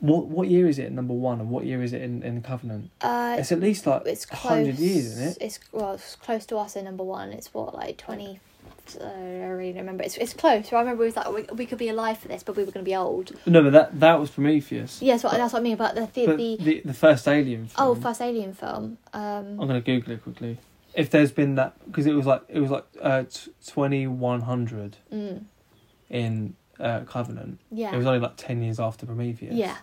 what what year is it in number one, and what year is it in in Covenant? Uh, It's at least like it's a close. hundred years, isn't it? It's well, it's close to us in number one. It's what like twenty. Uh, I really don't remember. It's it's close. I remember it was like we, we could be alive for this, but we were going to be old. No, but that that was Prometheus. Yeah, so that's what I mean about the the, But the the the first Alien. Film, oh first Alien film. Um, I'm gonna Google it quickly. If there's been that, because it was like it was like uh, twenty one hundred mm, in uh, Covenant. yeah, It was only like ten years after Prometheus. yeah,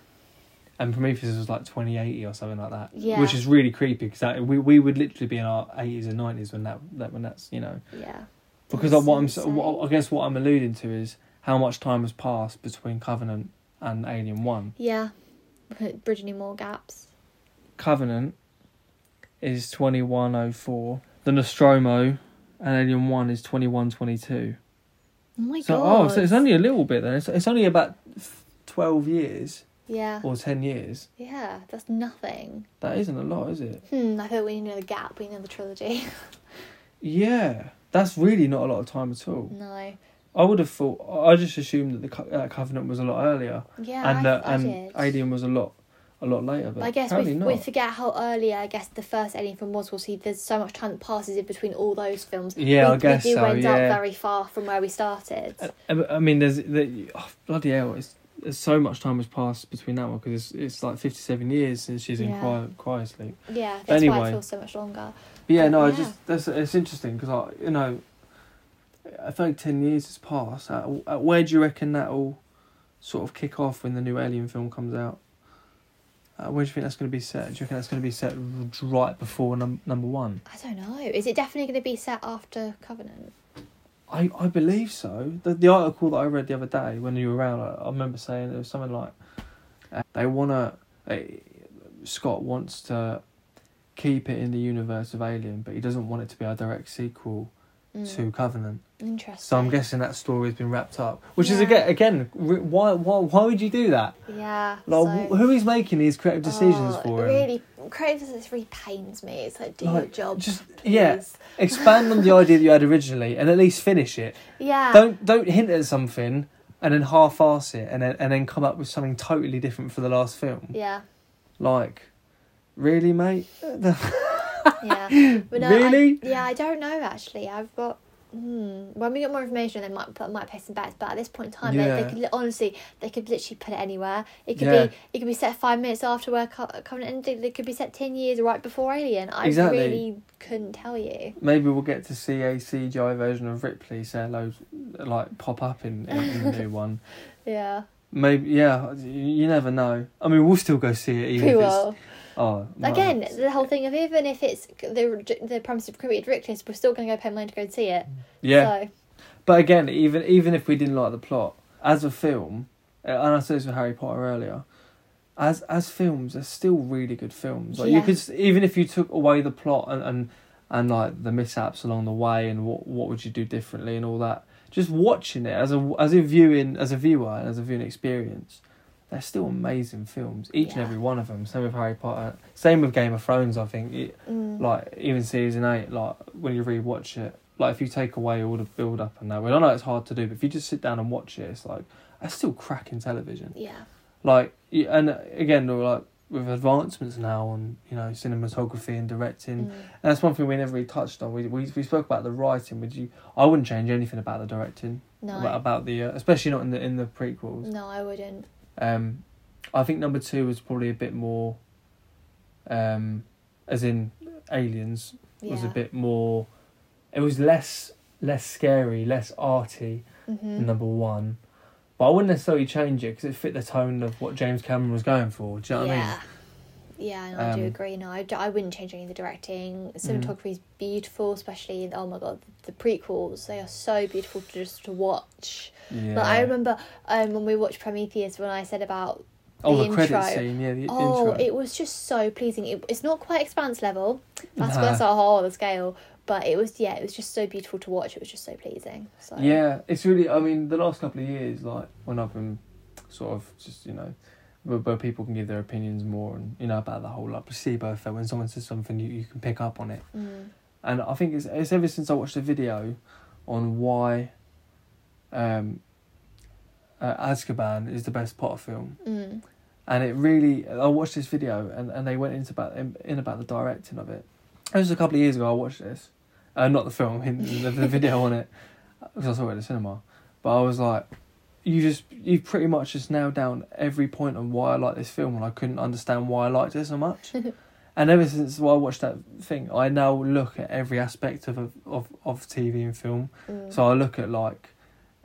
And Prometheus was like twenty eighty or something like that. Yeah. Which is really creepy because we we would literally be in our eighties and nineties when that, that when that's you know yeah. Because That's what I'm what, I guess what I'm alluding to is how much time has passed between Covenant and Alien One. Yeah, bridge any more gaps. Covenant is twenty one oh four. The Nostromo and Alien One is twenty one twenty two. Oh my So god. oh, so it's only a little bit then. It's, it's only about twelve years yeah, or ten years. yeah. That's nothing. That isn't a lot, is it? Hmm. I thought we need the gap. We need the trilogy. Yeah, that's really not a lot of time at all. no. I would have thought. I just assumed that the Co- uh, Covenant was a lot earlier, Yeah, and I, uh, I and did. Alien was a lot, a lot later. But I guess we, not. we forget how early I guess the first Alien film was. We'll see there's so much time that passes in between all those films. Yeah, we, I guess we do so, end yeah. up very far from where we started. I, I mean, there's the oh, bloody hell. It's, there's so much time has passed between that one because it's, it's like fifty-seven years since she's in quiet, cryo, cryosleep. yeah, that's why anyway. it feels so much longer. But yeah, no, I just that's it's interesting because I you know, I feel like ten years has passed. Where do you reckon that'll sort of kick off when the new Alien film comes out? Uh, where do you think that's going to be set? Do you reckon that's going to be set right before num- number one? I don't know. Is it definitely going to be set after Covenant? I, I believe so. The the article that I read the other day when you were around, I, I remember saying there was something like uh, they wanna. Uh, Scott wants to keep it in the universe of Alien, but he doesn't want it to be a direct sequel Mm, to Covenant. Interesting. So I'm guessing that story has been wrapped up. Which is again, again, why why why would you do that? Yeah. Like, so- who is making these creative decisions Oh, for him? Really, creative decisions really pains me. It's like do your Like, job. just- please. yeah. Expand on the idea that you had originally, and at least finish it. Yeah. don't don't hint at something and then half-ass it and then and then come up with something totally different for the last film. Yeah. Like, really, mate? Yeah. No, I- Really? yeah, I don't know actually. I've got. Hmm. When we get more information, they might put might place some bets. But at this point in time, Yeah. they could li- honestly they could literally put it anywhere. It could Yeah. be it could be set five minutes after work Co- Covenant ended. It could be set ten years right before Alien. I Exactly. really couldn't tell you. Maybe we'll get to see a CGI version of Ripley say hello, like pop up in, in, in the new one. Yeah. Maybe, yeah. You, you never know. I mean, we'll still go see it. Even We if it's, will. Oh, no. Again, the whole thing of even if it's the the premise of Created Ridiculous, we're still going to go pay money to go and see it. Yeah. So, But again, even even if we didn't like the plot as a film, uh, and I said this with Harry Potter earlier, as as films, they're still really good films. Like you could even if you took away the plot and and, and like the mishaps along the way and what what would you do differently and all that. Just watching it as a as a viewing as a viewer and as a viewing experience, they're still amazing films. Each and every one of them. Same with Harry Potter. Same with Game of Thrones. I think it, Mm. like even season eight. Like when you rewatch it, like if you take away all the build up and that, well, I know it's hard to do, but if you just sit down and watch it, it's like it's still cracking television yeah. like and again like with advancements now on you know cinematography and directing Mm. and that's one thing we never really touched on we we, we spoke about the writing would you i wouldn't change anything about the directing No. about, about the uh, especially not in the in the prequels No, I wouldn't. Um i think number two was probably a bit more um as in aliens Yeah. was a bit more it was less less scary less arty hmm than number one. But i wouldn't necessarily change it because it fit the tone of what james cameron was going for do you know what i mean yeah. No, I do Um, agree. No, I, I wouldn't change any of the directing. Mm. Cinematography is beautiful, especially oh my god, the prequels. They are so beautiful to just to watch. Yeah. Like I remember um, when we watched Prometheus when I said about oh, the the, intro. scene, yeah, the oh, intro. it was just so pleasing. It, it's not quite Expanse level. That's Nah. that's a whole other scale. But it was yeah, it was just so beautiful to watch. It was just so pleasing. So Yeah, it's really. I mean, the last couple of years, like when I've been sort of just you know, where, where people can give their opinions more, and you know about the whole like placebo effect. When someone says something, you, you can pick up on it. Mm. And I think it's it's ever since I watched a video on why, um, uh, Azkaban is the best Potter film, Mm. and it really. I watched this video, and, and they went into about in, in about the directing of it. It was a couple of years ago. I watched this, uh, not the film, the, the video on it, because I saw it at the cinema. But I was like, you just you pretty much just nailed down every point on why I like this film, and I couldn't understand why I liked it so much. and ever since I watched that thing, I now look at every aspect of of of TV and film. Mm. So I look at like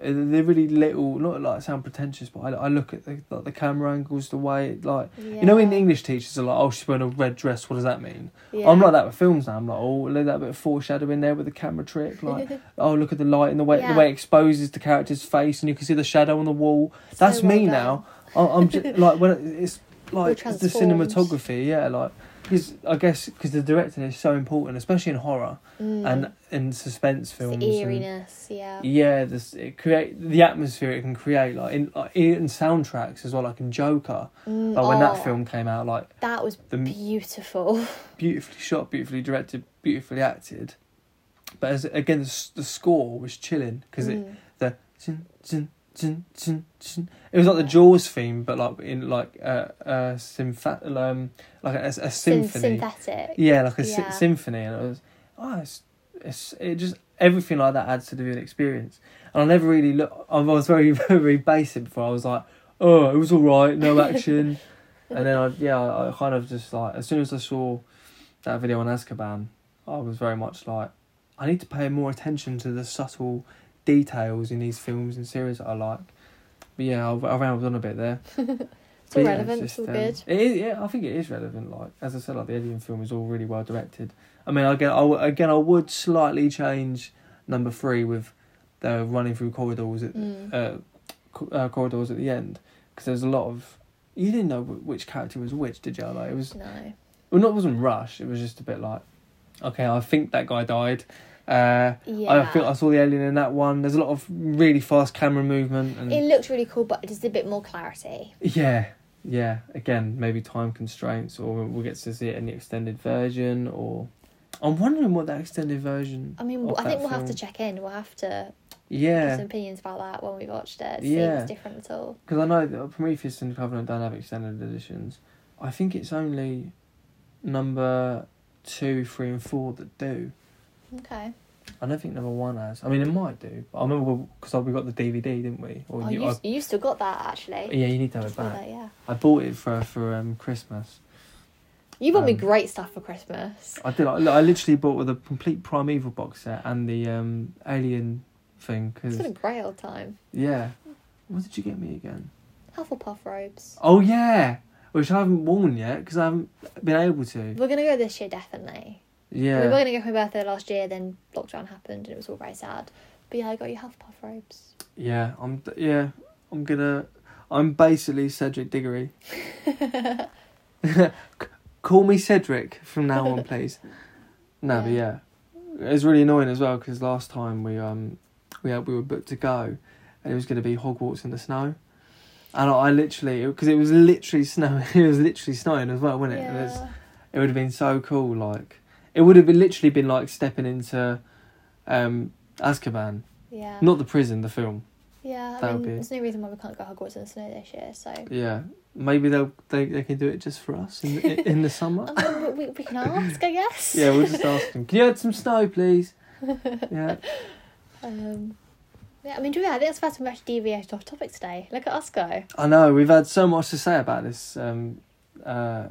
they're really little, not like sound pretentious, but I, I look at the like the camera angles, the way it, like you know, in English teachers are like, oh, she's wearing a red dress. What does that mean? Yeah. I'm like that with films now. I'm like, oh, look at that bit of foreshadowing there with the camera trick. Like, oh, look at the light and the way Yeah. the way it exposes the character's face, and you can see the shadow on the wall. So That's well me done. now. I- I'm just like when it- it's like the cinematography. Yeah, like because I guess because the directing is so important, especially in horror Mm. and in suspense films. the and- eeriness, yeah. yeah, this it create the atmosphere it can create like in like, in soundtracks as well, like in Joker. Mm, Like when oh, that film came out, like that was the beautiful. beautifully shot, beautifully directed, beautifully acted. But as again, the, the score was chilling because it Mm. the zin, zin, zin, zin, zin. it was like the Jaws theme, but like in like a uh, uh, symph- um like a, a Syn- symphony. synthetic. Yeah, like a sy- symphony, and it was oh, it's, it's it just everything like that adds to the experience. And I never really look. I was very very basic before. I was like, oh, it was all right, no action. and then I yeah, I, I kind of just like as soon as I saw that video on Azkaban, I was very much like, I need to pay more attention to the subtle details in these films and series that I like. But yeah, I, I rambled on a bit there. It's all But yeah, relevant, just, it's all um, good. It is, yeah, I think it is relevant. Like as I said, like the Alien film is all really well directed. I mean, again, I again, I would slightly change number three with the running through corridors at Mm. uh, co- uh, corridors at the end because there's a lot of you didn't know which character was which, did you? Like it was No. well, not it wasn't rush. It was just a bit like, okay, I think that guy died. Uh, Yeah. I feel I saw the alien in that one. There's a lot of really fast camera movement and It looked really cool, but just a bit more clarity. yeah, yeah. Again, maybe time constraints, or we'll get to see it in the extended version, or I'm wondering what that extended version. I mean, I think we'll have to check in. We'll have to give Yeah, some opinions about that when we watched it. See if Yeah. it's different at all. because I know Prometheus and Covenant don't have extended editions. I think it's only number two, three, and four that do. Okay. I don't think number one has. I mean, it might do. But I remember because we got the DVD, didn't we? Or Oh, you, you, I- you still got that actually. yeah, you need to have it back. that, yeah. I bought it for for um, Christmas. You bought me Um, great stuff for Christmas. I did. I, I literally bought with a complete Primeval box set and the um, Alien thing. It's Cause been a great old time. yeah, what did you get me again? Hufflepuff robes. Oh yeah, which I haven't worn yet because I haven't been able to. We're gonna go this year definitely. We were gonna go for my birthday last year, then lockdown happened and it was all very sad. But yeah, I got you Hufflepuff robes. yeah. I'm yeah. I'm gonna. I'm basically Cedric Diggory. Call me Cedric from now on, please. No, but yeah, it was really annoying as well because last time we um we had, we were booked to go, and it was going to be Hogwarts in the snow, and I, I literally because it was literally snowing. It was literally snowing as well, wasn't it? It's, Yeah. it would have been so cool. Like it would have been literally been like stepping into um Azkaban, Yeah. not the prison, the film. yeah. I that mean, there's no reason why we can't go Hogwarts in the snow this year. So. Yeah, maybe they'll they they can do it just for us in the, in the summer. Mean, we, we can ask, I guess. Yeah, we'll just ask them. Can you add some snow, please? Yeah. Um, yeah, I mean, do we? I think that's the first time we actually deviated off topic today. Look at us go. I know we've had so much to say about this um uh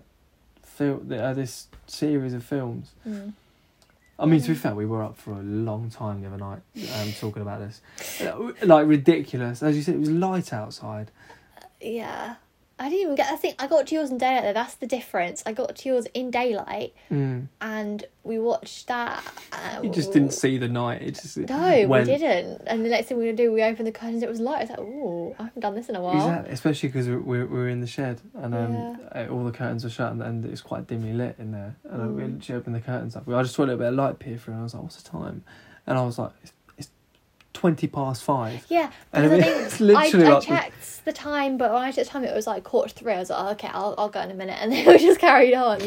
film uh, this series of films. Mm. I mean, to be fair, we were up for a long time the other night um, talking about this. Uh, Like ridiculous, as you said, it was light outside. Yeah. I didn't even get. I think I got to yours in daylight. Though that's the difference. I got to yours in daylight, Mm. and we watched that. Uh, You just didn't see the night. It just No, went. we didn't. And the next thing we were gonna do, we opened the curtains. It was light. I was like, oh, I haven't done this in a while." Exactly, especially because we're, we're we're in the shed and um uh, all the curtains are shut and, and it's quite dimly lit in there. And uh, we Mm. literally opened the curtains up. I just saw a little bit of light peer through and I was like, "What's the time?" And I was like, "It's, it's twenty past five. Yeah, And I it- it's think I, I like checked the time, but when I checked the time, it was like quarter three. I was like, oh, okay, I'll, I'll go in a minute, and then we just carried on,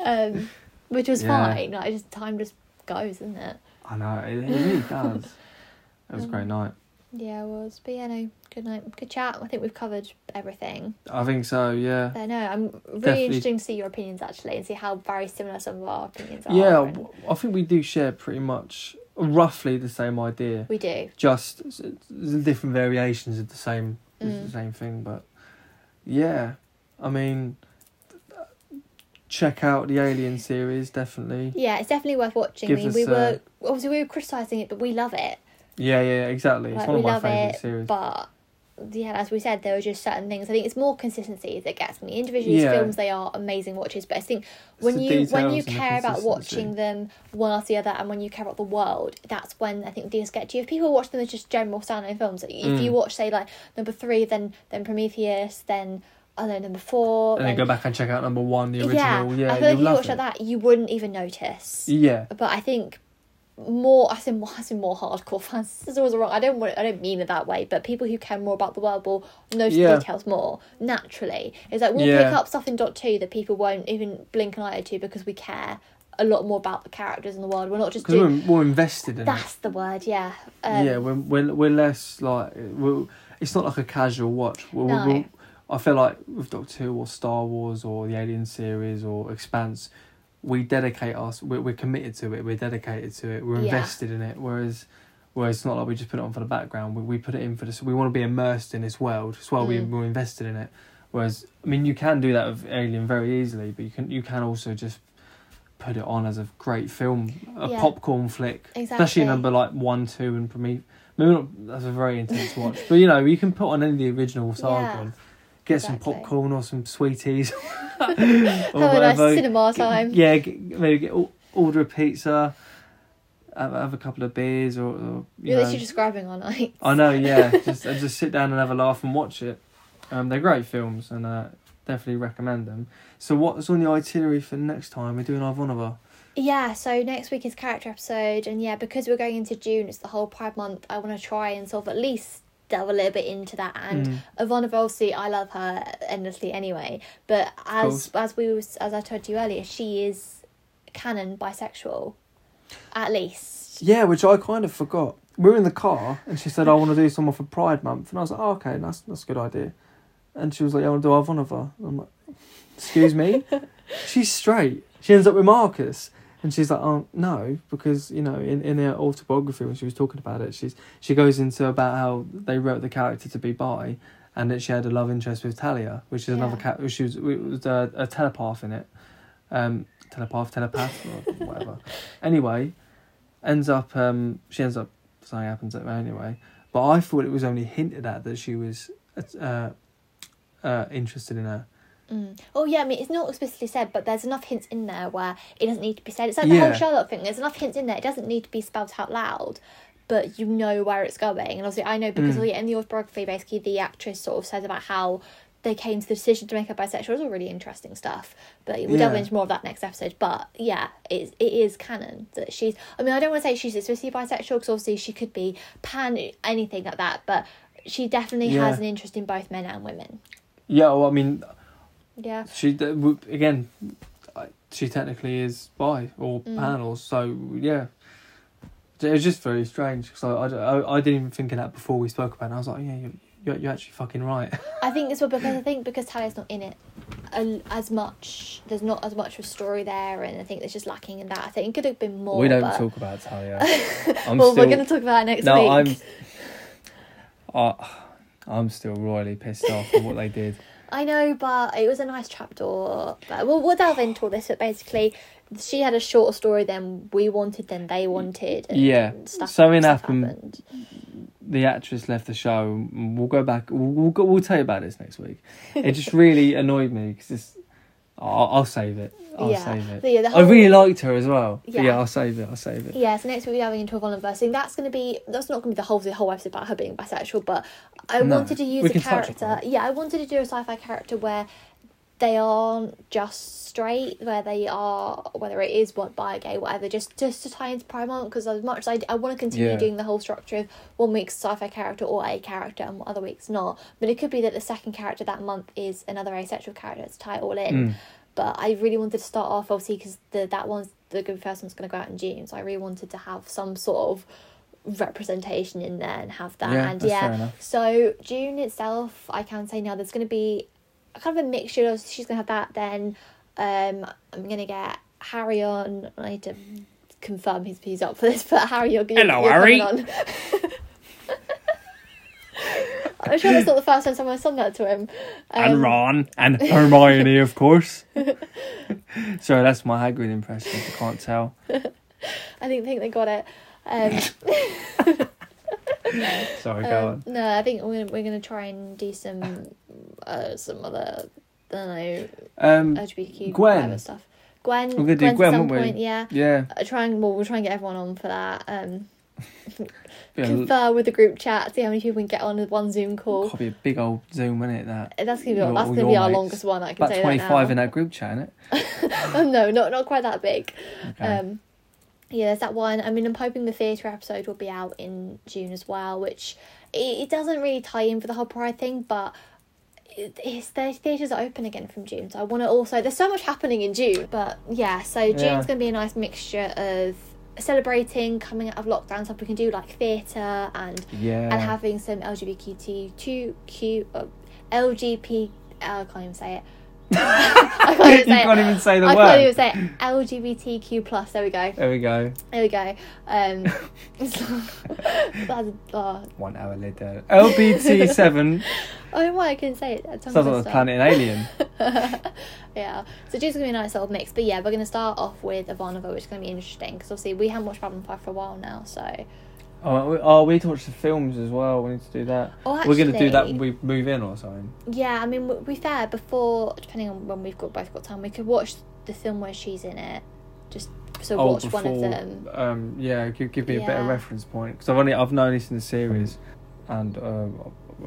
um, which was Yeah. fine. Like, just time just goes, isn't it? I know it, it really does. It was a great Um, night. Yeah, it was. But yeah, no, good night, good chat. I think we've covered everything. I think so. Yeah. But no, I'm really Definitely. interested to see your opinions actually, and see how very similar some of our opinions are. Yeah, and I think we do share pretty much roughly the same idea. we do. Just different variations of the same Mm. the same thing. But yeah, I mean, check out the Alien series definitely. Yeah, it's definitely worth watching. Give I mean, we a- were obviously we were criticizing it, but we love it. Yeah, yeah, exactly. It's Like, one we of my love favourite it, series. but yeah, as we said, there were just certain things. I think it's more consistency that gets me. Individually, Yeah. films they are amazing watches, but I think when you when you care about watching them one after the other, and when you care about the world, that's when I think these get to you. If people watch them as just general standalone films, if Mm. you watch say like number three, then then Prometheus, then I don't know number four, and then go back and check out number one, the original. yeah, Yeah, I feel like if you watch it. like that, you wouldn't even notice Yeah, but I think more I say more I say more hardcore fans. This is always wrong. I don't want I don't mean it that way, but people who care more about the world will notice Yeah. the details more naturally. It's like we'll Yeah. pick up stuff in Doctor Who that people won't even blink an eye to because we care a lot more about the characters in the world. We're not just doing we're more invested in it. that's the word, yeah. Um, yeah, we're, we're we're less like we're, it's not like a casual watch. We're, No. I feel like with Doctor Who or Star Wars or the Alien series or Expanse, we dedicate us. We're, we're committed to it. We're dedicated to it. We're Yeah. invested in it. Whereas, whereas it's not like we just put it on for the background. We, we put it in for this. We want to be immersed in this world. as well we Mm. we're invested in it. Whereas, I mean, you can do that with Alien very easily, but you can you can also just put it on as a great film, a Yeah. popcorn flick exactly. especially number like one, two, and Prometheus. Maybe not. That's a very intense watch, but you know you can put on any of the original saga Yeah, get exactly. some popcorn or some sweeties, or Have a nice cinema time. Yeah, maybe get order a pizza, have, have a couple of beers, or, or you You're know. literally describing our night. I know, yeah. just and just sit down and have a laugh and watch it. Um, they're great films, and uh, definitely recommend them. So what's on the itinerary for next time? We're doing Ivanova. Yeah, so next week is character episode, and yeah, because we're going into June, it's the whole Pride month. I want to try and sort of at least delve a little bit into that. And Mm. Ivana Volsi, I love her endlessly anyway. But as as we was as I told you earlier, she is canon bisexual, at least. Yeah, which I kind of forgot. We were in the car, and she said, "I want to do someone for Pride Month," and I was like, oh, "Okay, that's that's a good idea." And she was like, "I want to do Ivanova." And I'm like, "Excuse me?" She's straight. She ends up with Marcus, and she's like, "Oh no," because you know, in in her autobiography when she was talking about it, she's she goes into about how they wrote the character to be bi, and that she had a love interest with Talia, which is another cat. She was was a, a telepath in it, um, telepath, telepath, or whatever. Anyway, ends up um she ends up something happens to her anyway. But I thought it was only hinted at that she was uh, uh interested in her. Mm. Oh yeah, I mean it's not explicitly said, but there's enough hints in there where it doesn't need to be said. It's like the Yeah. whole Sherlock thing. There's enough hints in there. It doesn't need to be spelled out loud, but you know where it's going. And obviously, I know because Mm. in the autobiography, basically, the actress sort of says about how they came to the decision to make her bisexual. It's all really interesting stuff. But we'll delve into more of that next episode. But yeah, it, it is canon that she's. I mean, I don't want to say she's explicitly bisexual because obviously she could be pan anything like that. But she definitely Yeah. has an interest in both men and women. Yeah, well, I mean, Yeah. she d- w- again, she technically is bi or Mm. panel, so yeah. It was just very strange. So I, I, I didn't even think of that before we spoke about it. I was like, yeah, you, you're, you're actually fucking right. I think as well because I think because Talia's not in it as much. There's not as much of a story there, and I think there's just lacking in that. I think it could have been more. we don't but- talk about Talia. I'm well, we're going to talk about it next no, week. I'm. Uh, I'm still royally pissed off with what they did. I know, but it was a nice trapdoor. But we'll, we'll delve into all this. But basically, she had a shorter story than we wanted, than they wanted. And Yeah. stuff, Something stuff happened. The actress left the show. We'll go back. We'll we'll, go, we'll tell you about this next week. It just really annoyed me because I'll, I'll save it. I'll Yeah. save it. But yeah, the I really liked her as well. Yeah. yeah, I'll save it. I'll save it. Yeah, so next week we're diving into Ivanova. That's going to be that's not going to be the whole the whole episode about her being bisexual, but I No, wanted to use a character. Yeah, I wanted to do a sci-fi character where they aren't just straight, where they are whether it is what bi, gay, whatever. Just just to tie into Pride Month because as much as I, I want to continue Yeah. doing the whole structure of one week's sci-fi character or a character and other weeks not, but it could be that the second character that month is another asexual character to tie it all in Mm. but I really wanted to start off obviously because the that one's the good first one's going to go out in June, so I really wanted to have some sort of representation in there and have that. Yeah, and yeah, so June itself, I can say now there's going to be kind of a mixture. Of, she's going to have that. Then um, I'm going to get Harry on. I need to confirm he's he's up for this, but Harry, you're, you're, Hello, you're Harry. on. I'm sure that's not the first time someone's done that to him. and Um, Ron and Hermione, of course. Sorry, that's my Hagrid impression. If you can't tell. I think think they got it. Um, Sorry, go Um, no, I think we're gonna, we're gonna try and do some uh, some other I don't know. Um, LGBTQ Gwen. stuff. Gwen, We're gonna do Gwen, Gwen, at some won't we? point, yeah. yeah. Uh, try and well, we'll try and get everyone on for that. Um, yeah confer with the group chat, see how many people we can get on with one Zoom call. Could be a big old Zoom, isn't it? That That's gonna be Your- that's gonna be our mates. longest one. I can about say twenty five in that group chat, isn't it? oh no, not not quite that big. Okay. Um, yeah, there's that one. I mean, I'm hoping the theatre episode will be out in June as well, which it, it doesn't really tie in for the whole Pride thing, but it, it's the theatres are open again from June, so I want to also. There's so much happening in June, but yeah, so June's Yeah. going to be a nice mixture of celebrating coming out of lockdown stuff we can do like theatre and yeah. and having some LGBTQ two Q uh, LGBT. Uh, I can't even say it. I can't you even say can't it. even say the I word. can't even say it. LGBTQ plus. There we go. There we go. There we go. Um, that's, oh, One hour later. LBT seven. oh my! I can't say it. That sounds like the planet Alien. yeah. So just gonna be a nice little mix. But yeah, we're gonna start off with Ivanova, which is gonna be interesting because obviously we haven't watched Babylon Five for a while now. So Oh, we, oh, we need to watch the films as well. We need to do that. Oh, We're gonna do that when we move in or something. yeah, I mean, w- be fair. Before, depending on when we've got both got time, we could watch the film where she's in it. Just so oh, watch before, one of them. Um, yeah, give, give me a better reference point because I've only I've known this in the series, and uh,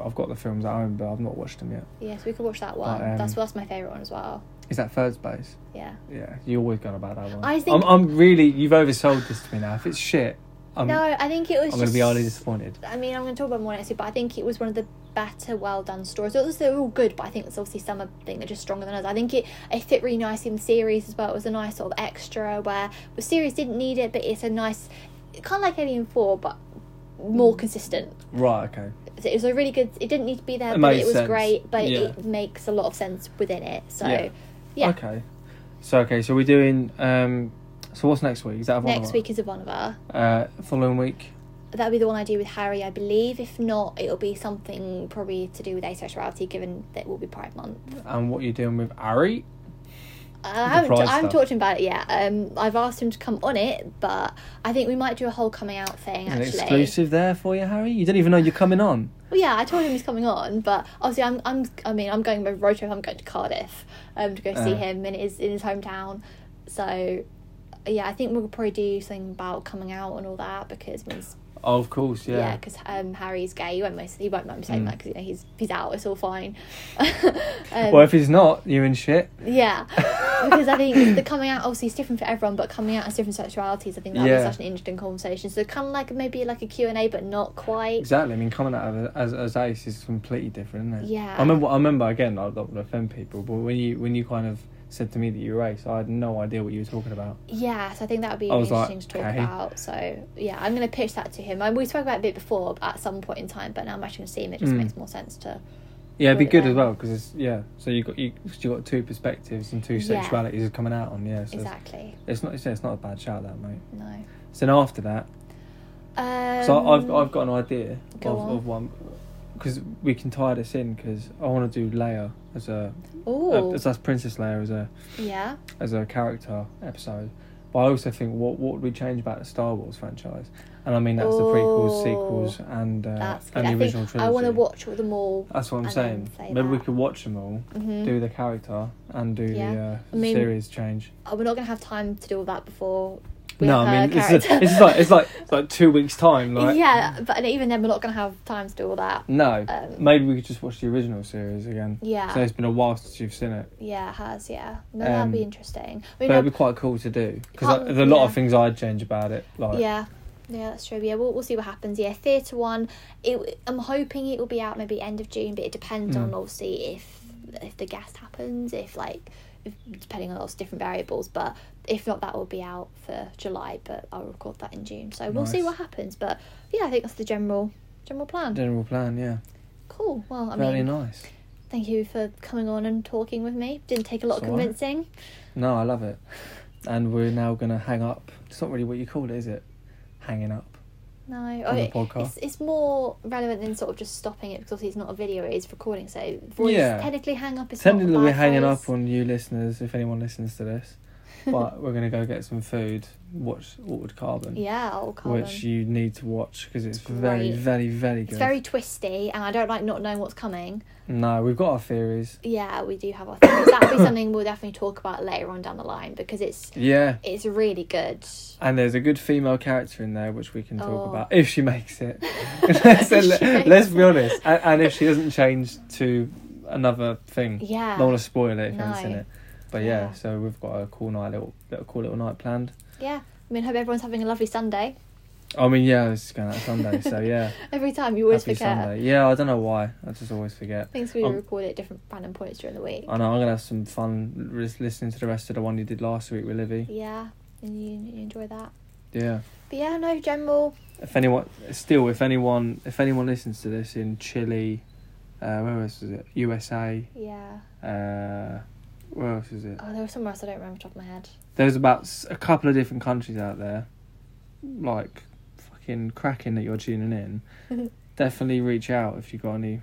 I've got the films at home, but I've not watched them yet. Yeah, so we could watch that one. um, that's that's my favorite one as well. Is that third space? Yeah. Yeah, you always go on about that one. I think- I'm, I'm really you've oversold this to me now. If it's shit, I'm no, I think it was. I'm going to be highly disappointed. I mean, I'm going to talk about more next week, but I think it was one of the better, well done stories. It was, they were all good, but I think it's obviously some of think they're just stronger than others. I think it, it fit really nicely in the series as well. It was a nice sort of extra where the series didn't need it, but it's a nice, kind of like Alien Four, but more consistent. Right. Okay. So It was a really good. It didn't need to be there, It but it was sense. great. But Yeah. it makes a lot of sense within it. So Yeah. yeah, Okay. So okay, so we're doing. Um, so what's next week? Is that Ivanova? next week is Ivanova. Uh, following week. That'll be the one I do with Harry, I believe. If not, it'll be something probably to do with asexuality, given that it will be Pride Month. And what are you doing with Ari? I haven't, I haven't talked to him about it yet. Um, I've asked him to come on it, but I think we might do a whole coming out thing An actually. exclusive there for you, Harry. You don't even know you're coming on. Well, yeah, I told him he's coming on, but obviously I'm, I'm, I mean, I'm going with road trip. I'm going to Cardiff, um, to go see Uh. him in his in his hometown. So, yeah, I think we'll probably do something about coming out and all that because Oh, of course, Yeah, yeah. because um, Harry's gay. He won't, most, he won't mind saying Mm. that because you know, he's he's out. It's all fine. um, well, if he's not, you're in shit. yeah, because I think the coming out obviously is different for everyone, but coming out as different sexualities, I think that Yeah. be such an interesting conversation. So kind of like maybe like a Q and A, but not quite. Exactly. I mean, coming out of as as ace is completely different, isn't it? Yeah. I remember. I remember again. I don't want to offend people, but when you when you kind of said to me that you were ace, I had no idea what you were talking about. Yeah, so I think that would be I was like, interesting to talk okay. about. So yeah, I'm going to pitch that to him. I, we spoke about it a bit before at some point in time, but now I'm actually going to see him. It just Mm. makes more sense to. Yeah, it'd be it good as well because it's yeah. So you got you you got two perspectives and two Yeah. sexualities coming out on yeah. So Exactly. it's, it's not it's, it's not a bad shout that mate. No. So then after that, Um, so I've I've got an idea of, on. of one because we can tie this in because I want to do Leia as a Oh. uh, as that's Princess Leia as a yeah. as a character episode. But I also think what what would we change about the Star Wars franchise? And I mean that's the prequels, sequels, and uh, and the original trilogy. I want to watch them all. That's what I'm saying. say Maybe we could watch them all, hmm do the character, and do Yeah. the uh, I mean- series change. Oh, we're not going to have time to do all that before. We No, I mean it's, a, it's like it's like it's like two weeks time. Like yeah, but even then, we're not going to have time to do all that. no, Um, maybe we could just watch the original series again. Yeah. So it's been a while since you've seen it. Yeah, it has. Yeah, no, that'd be Um, interesting. I mean, But it'd be quite cool to do because there's a lot of things I'd change about it. Like yeah, yeah, that's true. Yeah, we'll, we'll see what happens. Yeah, theatre one. It, I'm hoping it will be out maybe end of June, but it depends on Mm. obviously if if the guest happens, if like depending on lots of different variables. But if not, that will be out for July. But I'll record that in June. So we'll see what happens. But yeah, I think that's the general general plan. general plan. Yeah, Cool. Well, I very mean, nice. thank you for coming on and talking with me. Didn't take a lot It's of all right. convincing. No, I love it. And we're now gonna hang up. It's not really what you call it, is it? Hanging up. No, On oh, the it- podcast. It's, it's more relevant than sort of just stopping it because obviously it's not a video, it is recording. So voice Yeah. technically hang up is Technically, we're hanging phrase. up on you listeners if anyone listens to this. But we're gonna go get some food. Watch Altered Carbon, Yeah, old carbon. which you need to watch because it's, It's very, very, very good. It's very twisty, and I don't like not knowing what's coming. No, we've got our theories. Yeah, we do have our theories. That'll be something we'll definitely talk about later on down the line because it's Yeah, it's really good. and there's a good female character in there which we can talk Oh. about if she makes it. so She let, makes let's be honest, and, and if she doesn't change to another thing. Yeah. don't want to spoil it if you haven't seen it. But yeah, Yeah. so we've got a cool night, little, little cool little night planned. Yeah. I mean, hope everyone's having a lovely Sunday. I mean, yeah, it's going out Sunday, so yeah. Every time you always Happy forget. Sunday. Yeah, I don't know why. I just always forget. Things we Um, record at different random points during the week. I know I'm gonna have some fun listening to the rest of the one you did last week with Livy. Yeah, and you, you enjoy that. Yeah. But yeah, no, general. If anyone, still, if anyone, if anyone listens to this in Chile, uh, where else is it? USA. Yeah. Uh, where else is it? Oh, there was somewhere else I don't remember off the top of my head. There's about a couple of different countries out there, like fucking cracking that you're tuning in. Definitely reach out if you've got any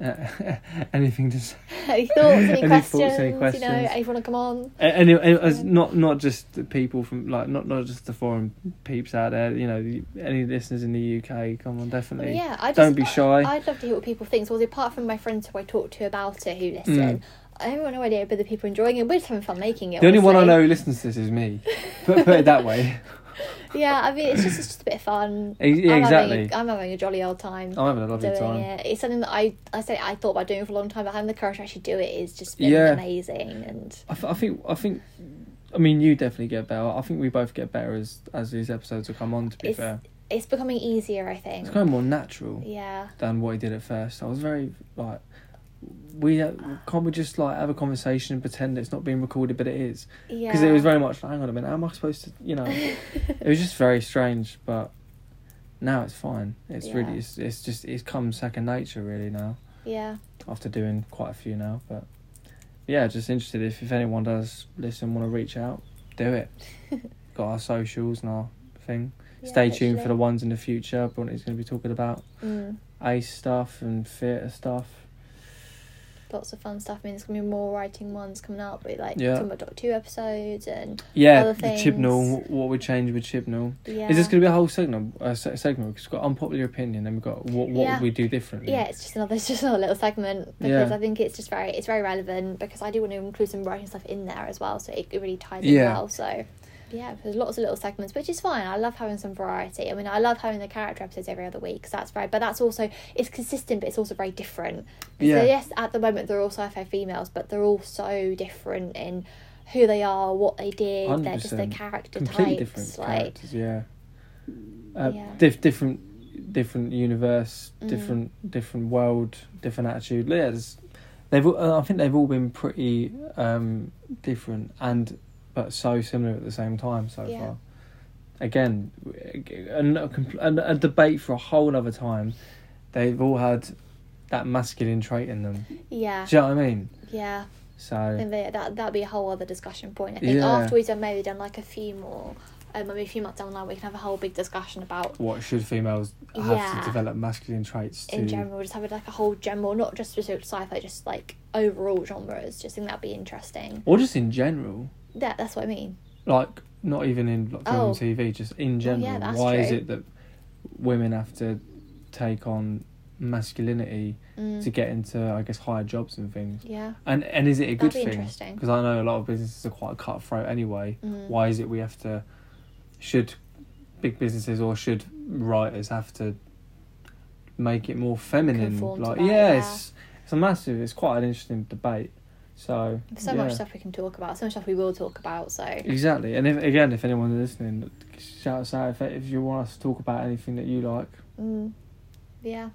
uh, anything to say. any thoughts, any, Any questions, thoughts, any You know, questions? if you want to come on. Any, any- Yeah. not not just the people from like not not just the foreign peeps out there. You know, any listeners in the UK, come on, Well, definitely. yeah, I just, Don't be shy. I'd love to hear what people think. So, apart from my friends who I talk to about it who listen, Mm. I got no idea whether people are enjoying it. We're just having fun making it. The only one I honestly. know who listens to this is me. Put, put it that way. Yeah, I mean, it's just, it's just a bit of fun. E- yeah, I'm exactly. Having a, I'm having a jolly old time. I'm having a lovely doing time. it. It's something that I I say I thought about doing for a long time, but having the courage to actually do it is just been Yeah. amazing. And I, th- I think I think. I mean, you definitely get better. I think we both get better as as these episodes will come on. To be it's fair, it's becoming easier. I think. it's kind of more natural Yeah. than what he did at first. I was very like, we uh, can't we just like have a conversation and pretend it's not being recorded, but it is. Yeah. because it was very much like, hang on a minute, how am I supposed to, you know? it was just very strange, but now it's fine. It's Yeah. really, it's, it's just, it's come second nature really now yeah. after doing quite a few now. But yeah, just interested if, if anyone does listen, want to reach out, do it. Got our socials and our thing. Yeah, Stay tuned for the ones in the future. Bronte's going to be talking about Mm. ace stuff and theatre stuff. Lots of fun stuff. I mean, there's gonna be more writing ones coming up with like Yeah. talking about Doctor Who episodes and Yeah, Other the things. Chibnall, what we change with Chibnall. yeah. Is this going to be a whole segment? Uh, segment because we've got unpopular opinion, then we've got what what Yeah. would we do differently? yeah, it's just another, it's just another little segment because Yeah. I think it's just very, it's very relevant because I do want to include some writing stuff in there as well, so it, really ties Yeah. well. So yeah, there's lots of little segments, which is fine. I love having some variety. I mean, I love having the character episodes every other week, 'cause that's right. But that's also it's consistent, but it's also very different. Yeah. So yes, at the moment they're all sci-fi females, but they're all so different in who they are, what they did. They're just their character completely types. different like characters. Yeah, uh, Yeah. Diff, different, different universe, Mm. different, different world, different attitude. Yeah, there's- they've. all- uh, I think they've all been pretty um, different and but so similar at the same time so Yeah. far. Again, a, a, a debate for a whole other time. They've all had that masculine trait in them. yeah, Do you know what I mean? yeah. I So think they, that that'd be a whole other discussion point. I think Yeah. after we've done maybe done like a few more, um, maybe a few months down the line, we can have a whole big discussion about what should females have Yeah. to develop masculine traits to? in general, just have like a whole general, not just specific to sci-fi, just like overall genres. Just think that'd be interesting. or just in general, That that's what I mean. like not even in like, film Oh. and TV, just in general. yeah, that's Why is true. it that women have to take on masculinity Mm. to get into, I guess, higher jobs and things? Yeah. And and is it a good That'd be thing? interesting. Because I know a lot of businesses are quite cutthroat anyway. Mm. Why is it we have to? Should big businesses or should writers have to make it more feminine? Conform to like, that, yeah, yeah. it's a massive. It's quite an interesting debate. So There's so yeah. much stuff we can talk about. So much stuff we will talk about. So Exactly, and if again, if anyone's listening, shout us out if if you want us to talk about anything that you like. mm, yeah.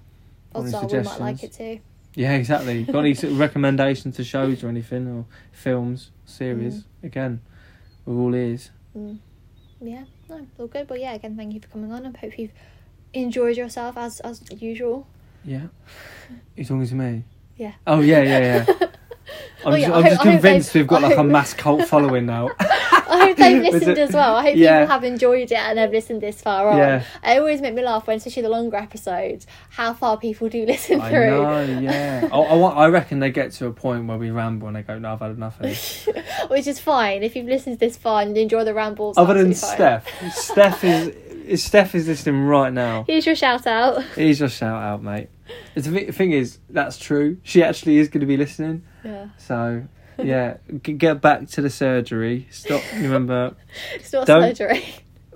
Any we might like it too. Yeah, exactly. Got any sort of recommendations to shows or anything or films, series? Again, we're all ears. Mm. Yeah, no, all good. But yeah, again, thank you for coming on. I hope you've enjoyed yourself as as usual. Yeah, You're talking to me? Yeah. Oh yeah, yeah, yeah. I'm, Oh, yeah, just, I'm hope- just convinced we've got like a mass cult following now. I hope they've listened as well. I hope Yeah. people have enjoyed it and have listened this far on. Yeah. It always make me laugh when, especially the longer episodes, how far people do listen I through. know, yeah. I, I, I reckon they get to a point where we ramble and they go, "No, I've had enough of this." Which is fine if you've listened this far and enjoy the rambles. Other than. Steph, Steph is, is Steph is listening right now. Here's your shout out. Here's your shout out, mate. The thing is, that's true. She actually is going to be listening. Yeah. So, yeah, g- get back to the surgery. Stop. Remember, It's not Don't- surgery.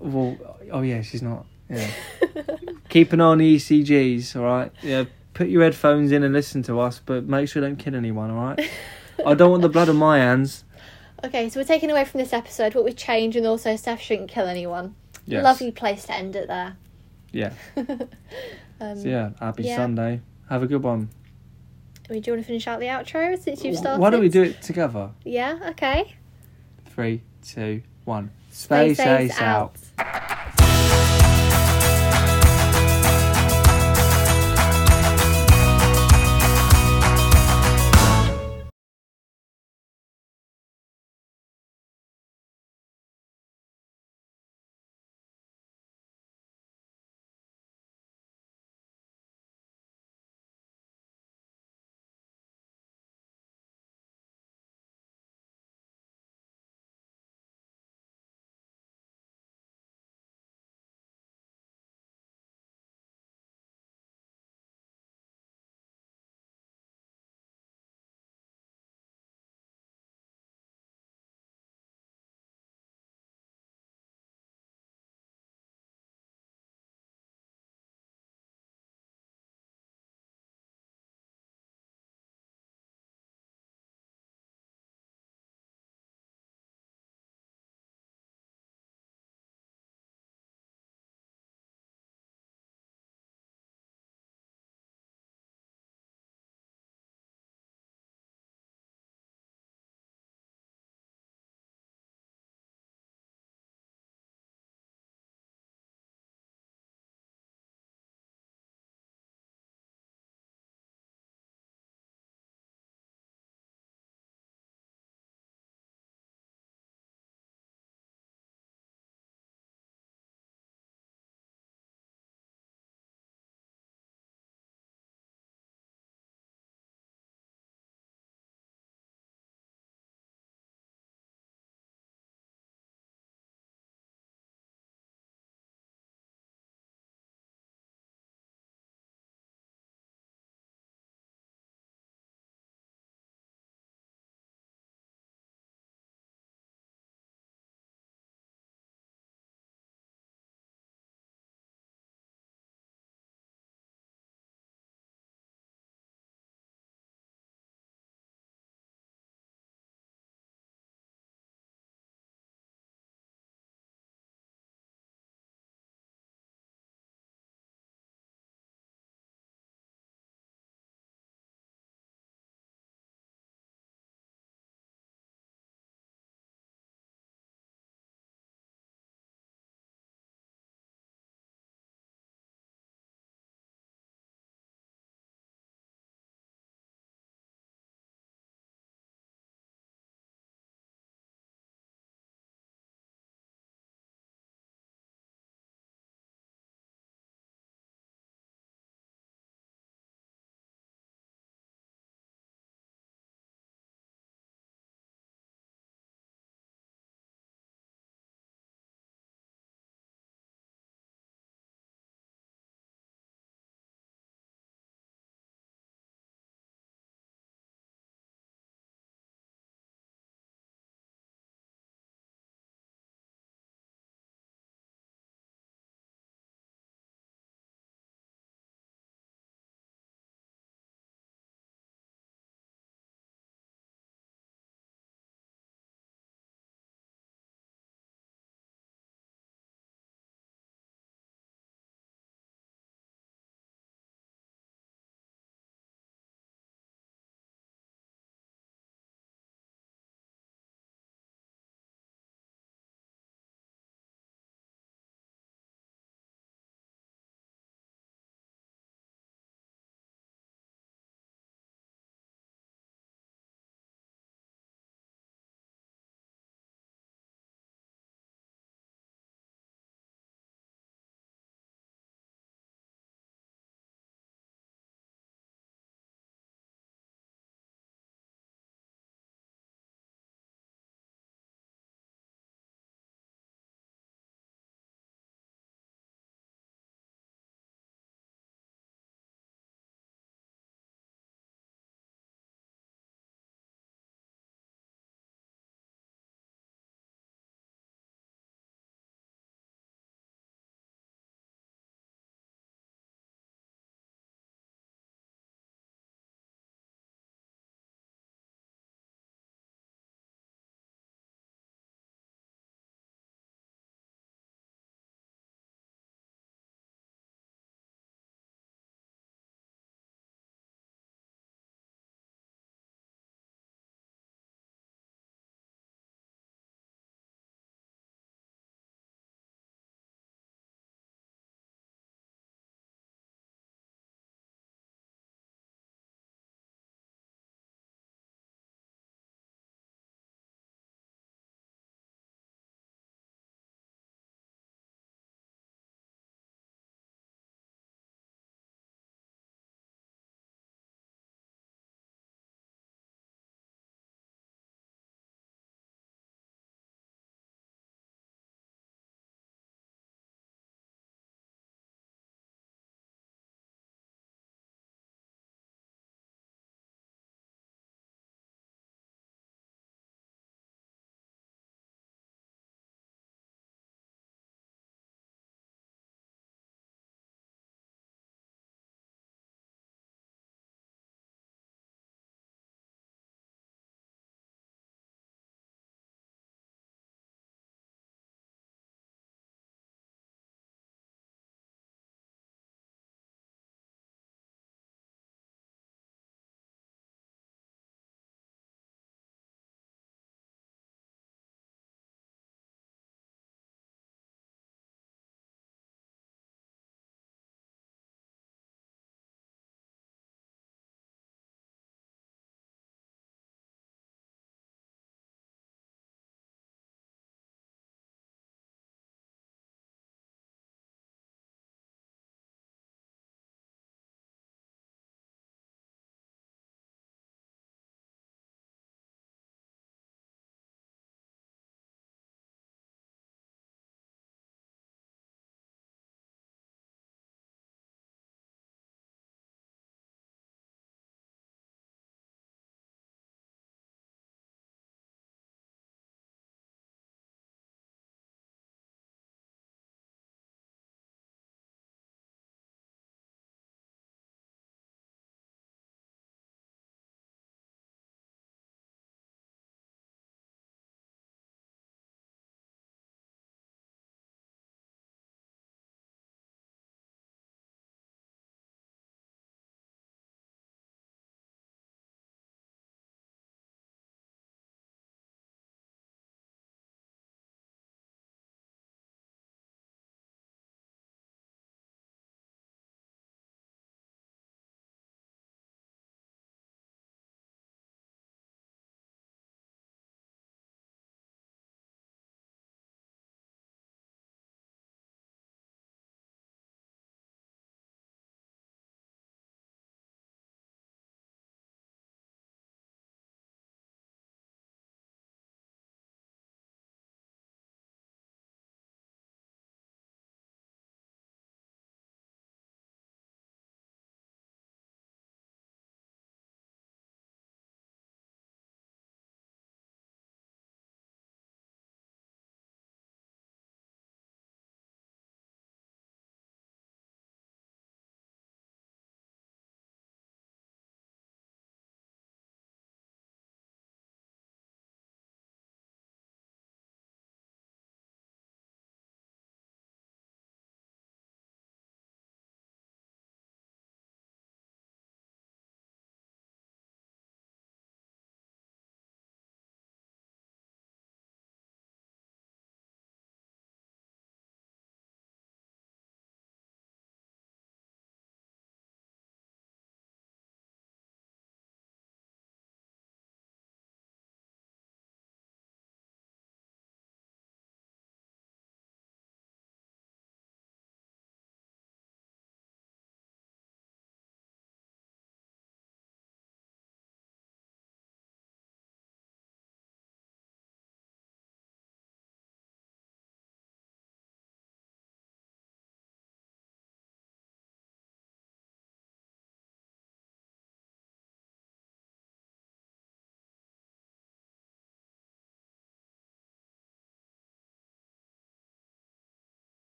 well, oh yeah, she's not. Yeah. Keep an eye on the ECGs. All right. Yeah. Put your headphones in and listen to us, but make sure you don't kill anyone. All right. I don't want the blood on my hands. Okay, so we're taking away from this episode what we changed and also Steph shouldn't kill anyone. Yes. Lovely place to end it there. Yeah. Um, So yeah. Happy yeah. Sunday. Have a good one. Do you want to finish out the outro since you've started? Why don't we do it together? Yeah, okay. Three, two, one. Stay Space safe Ace out. out.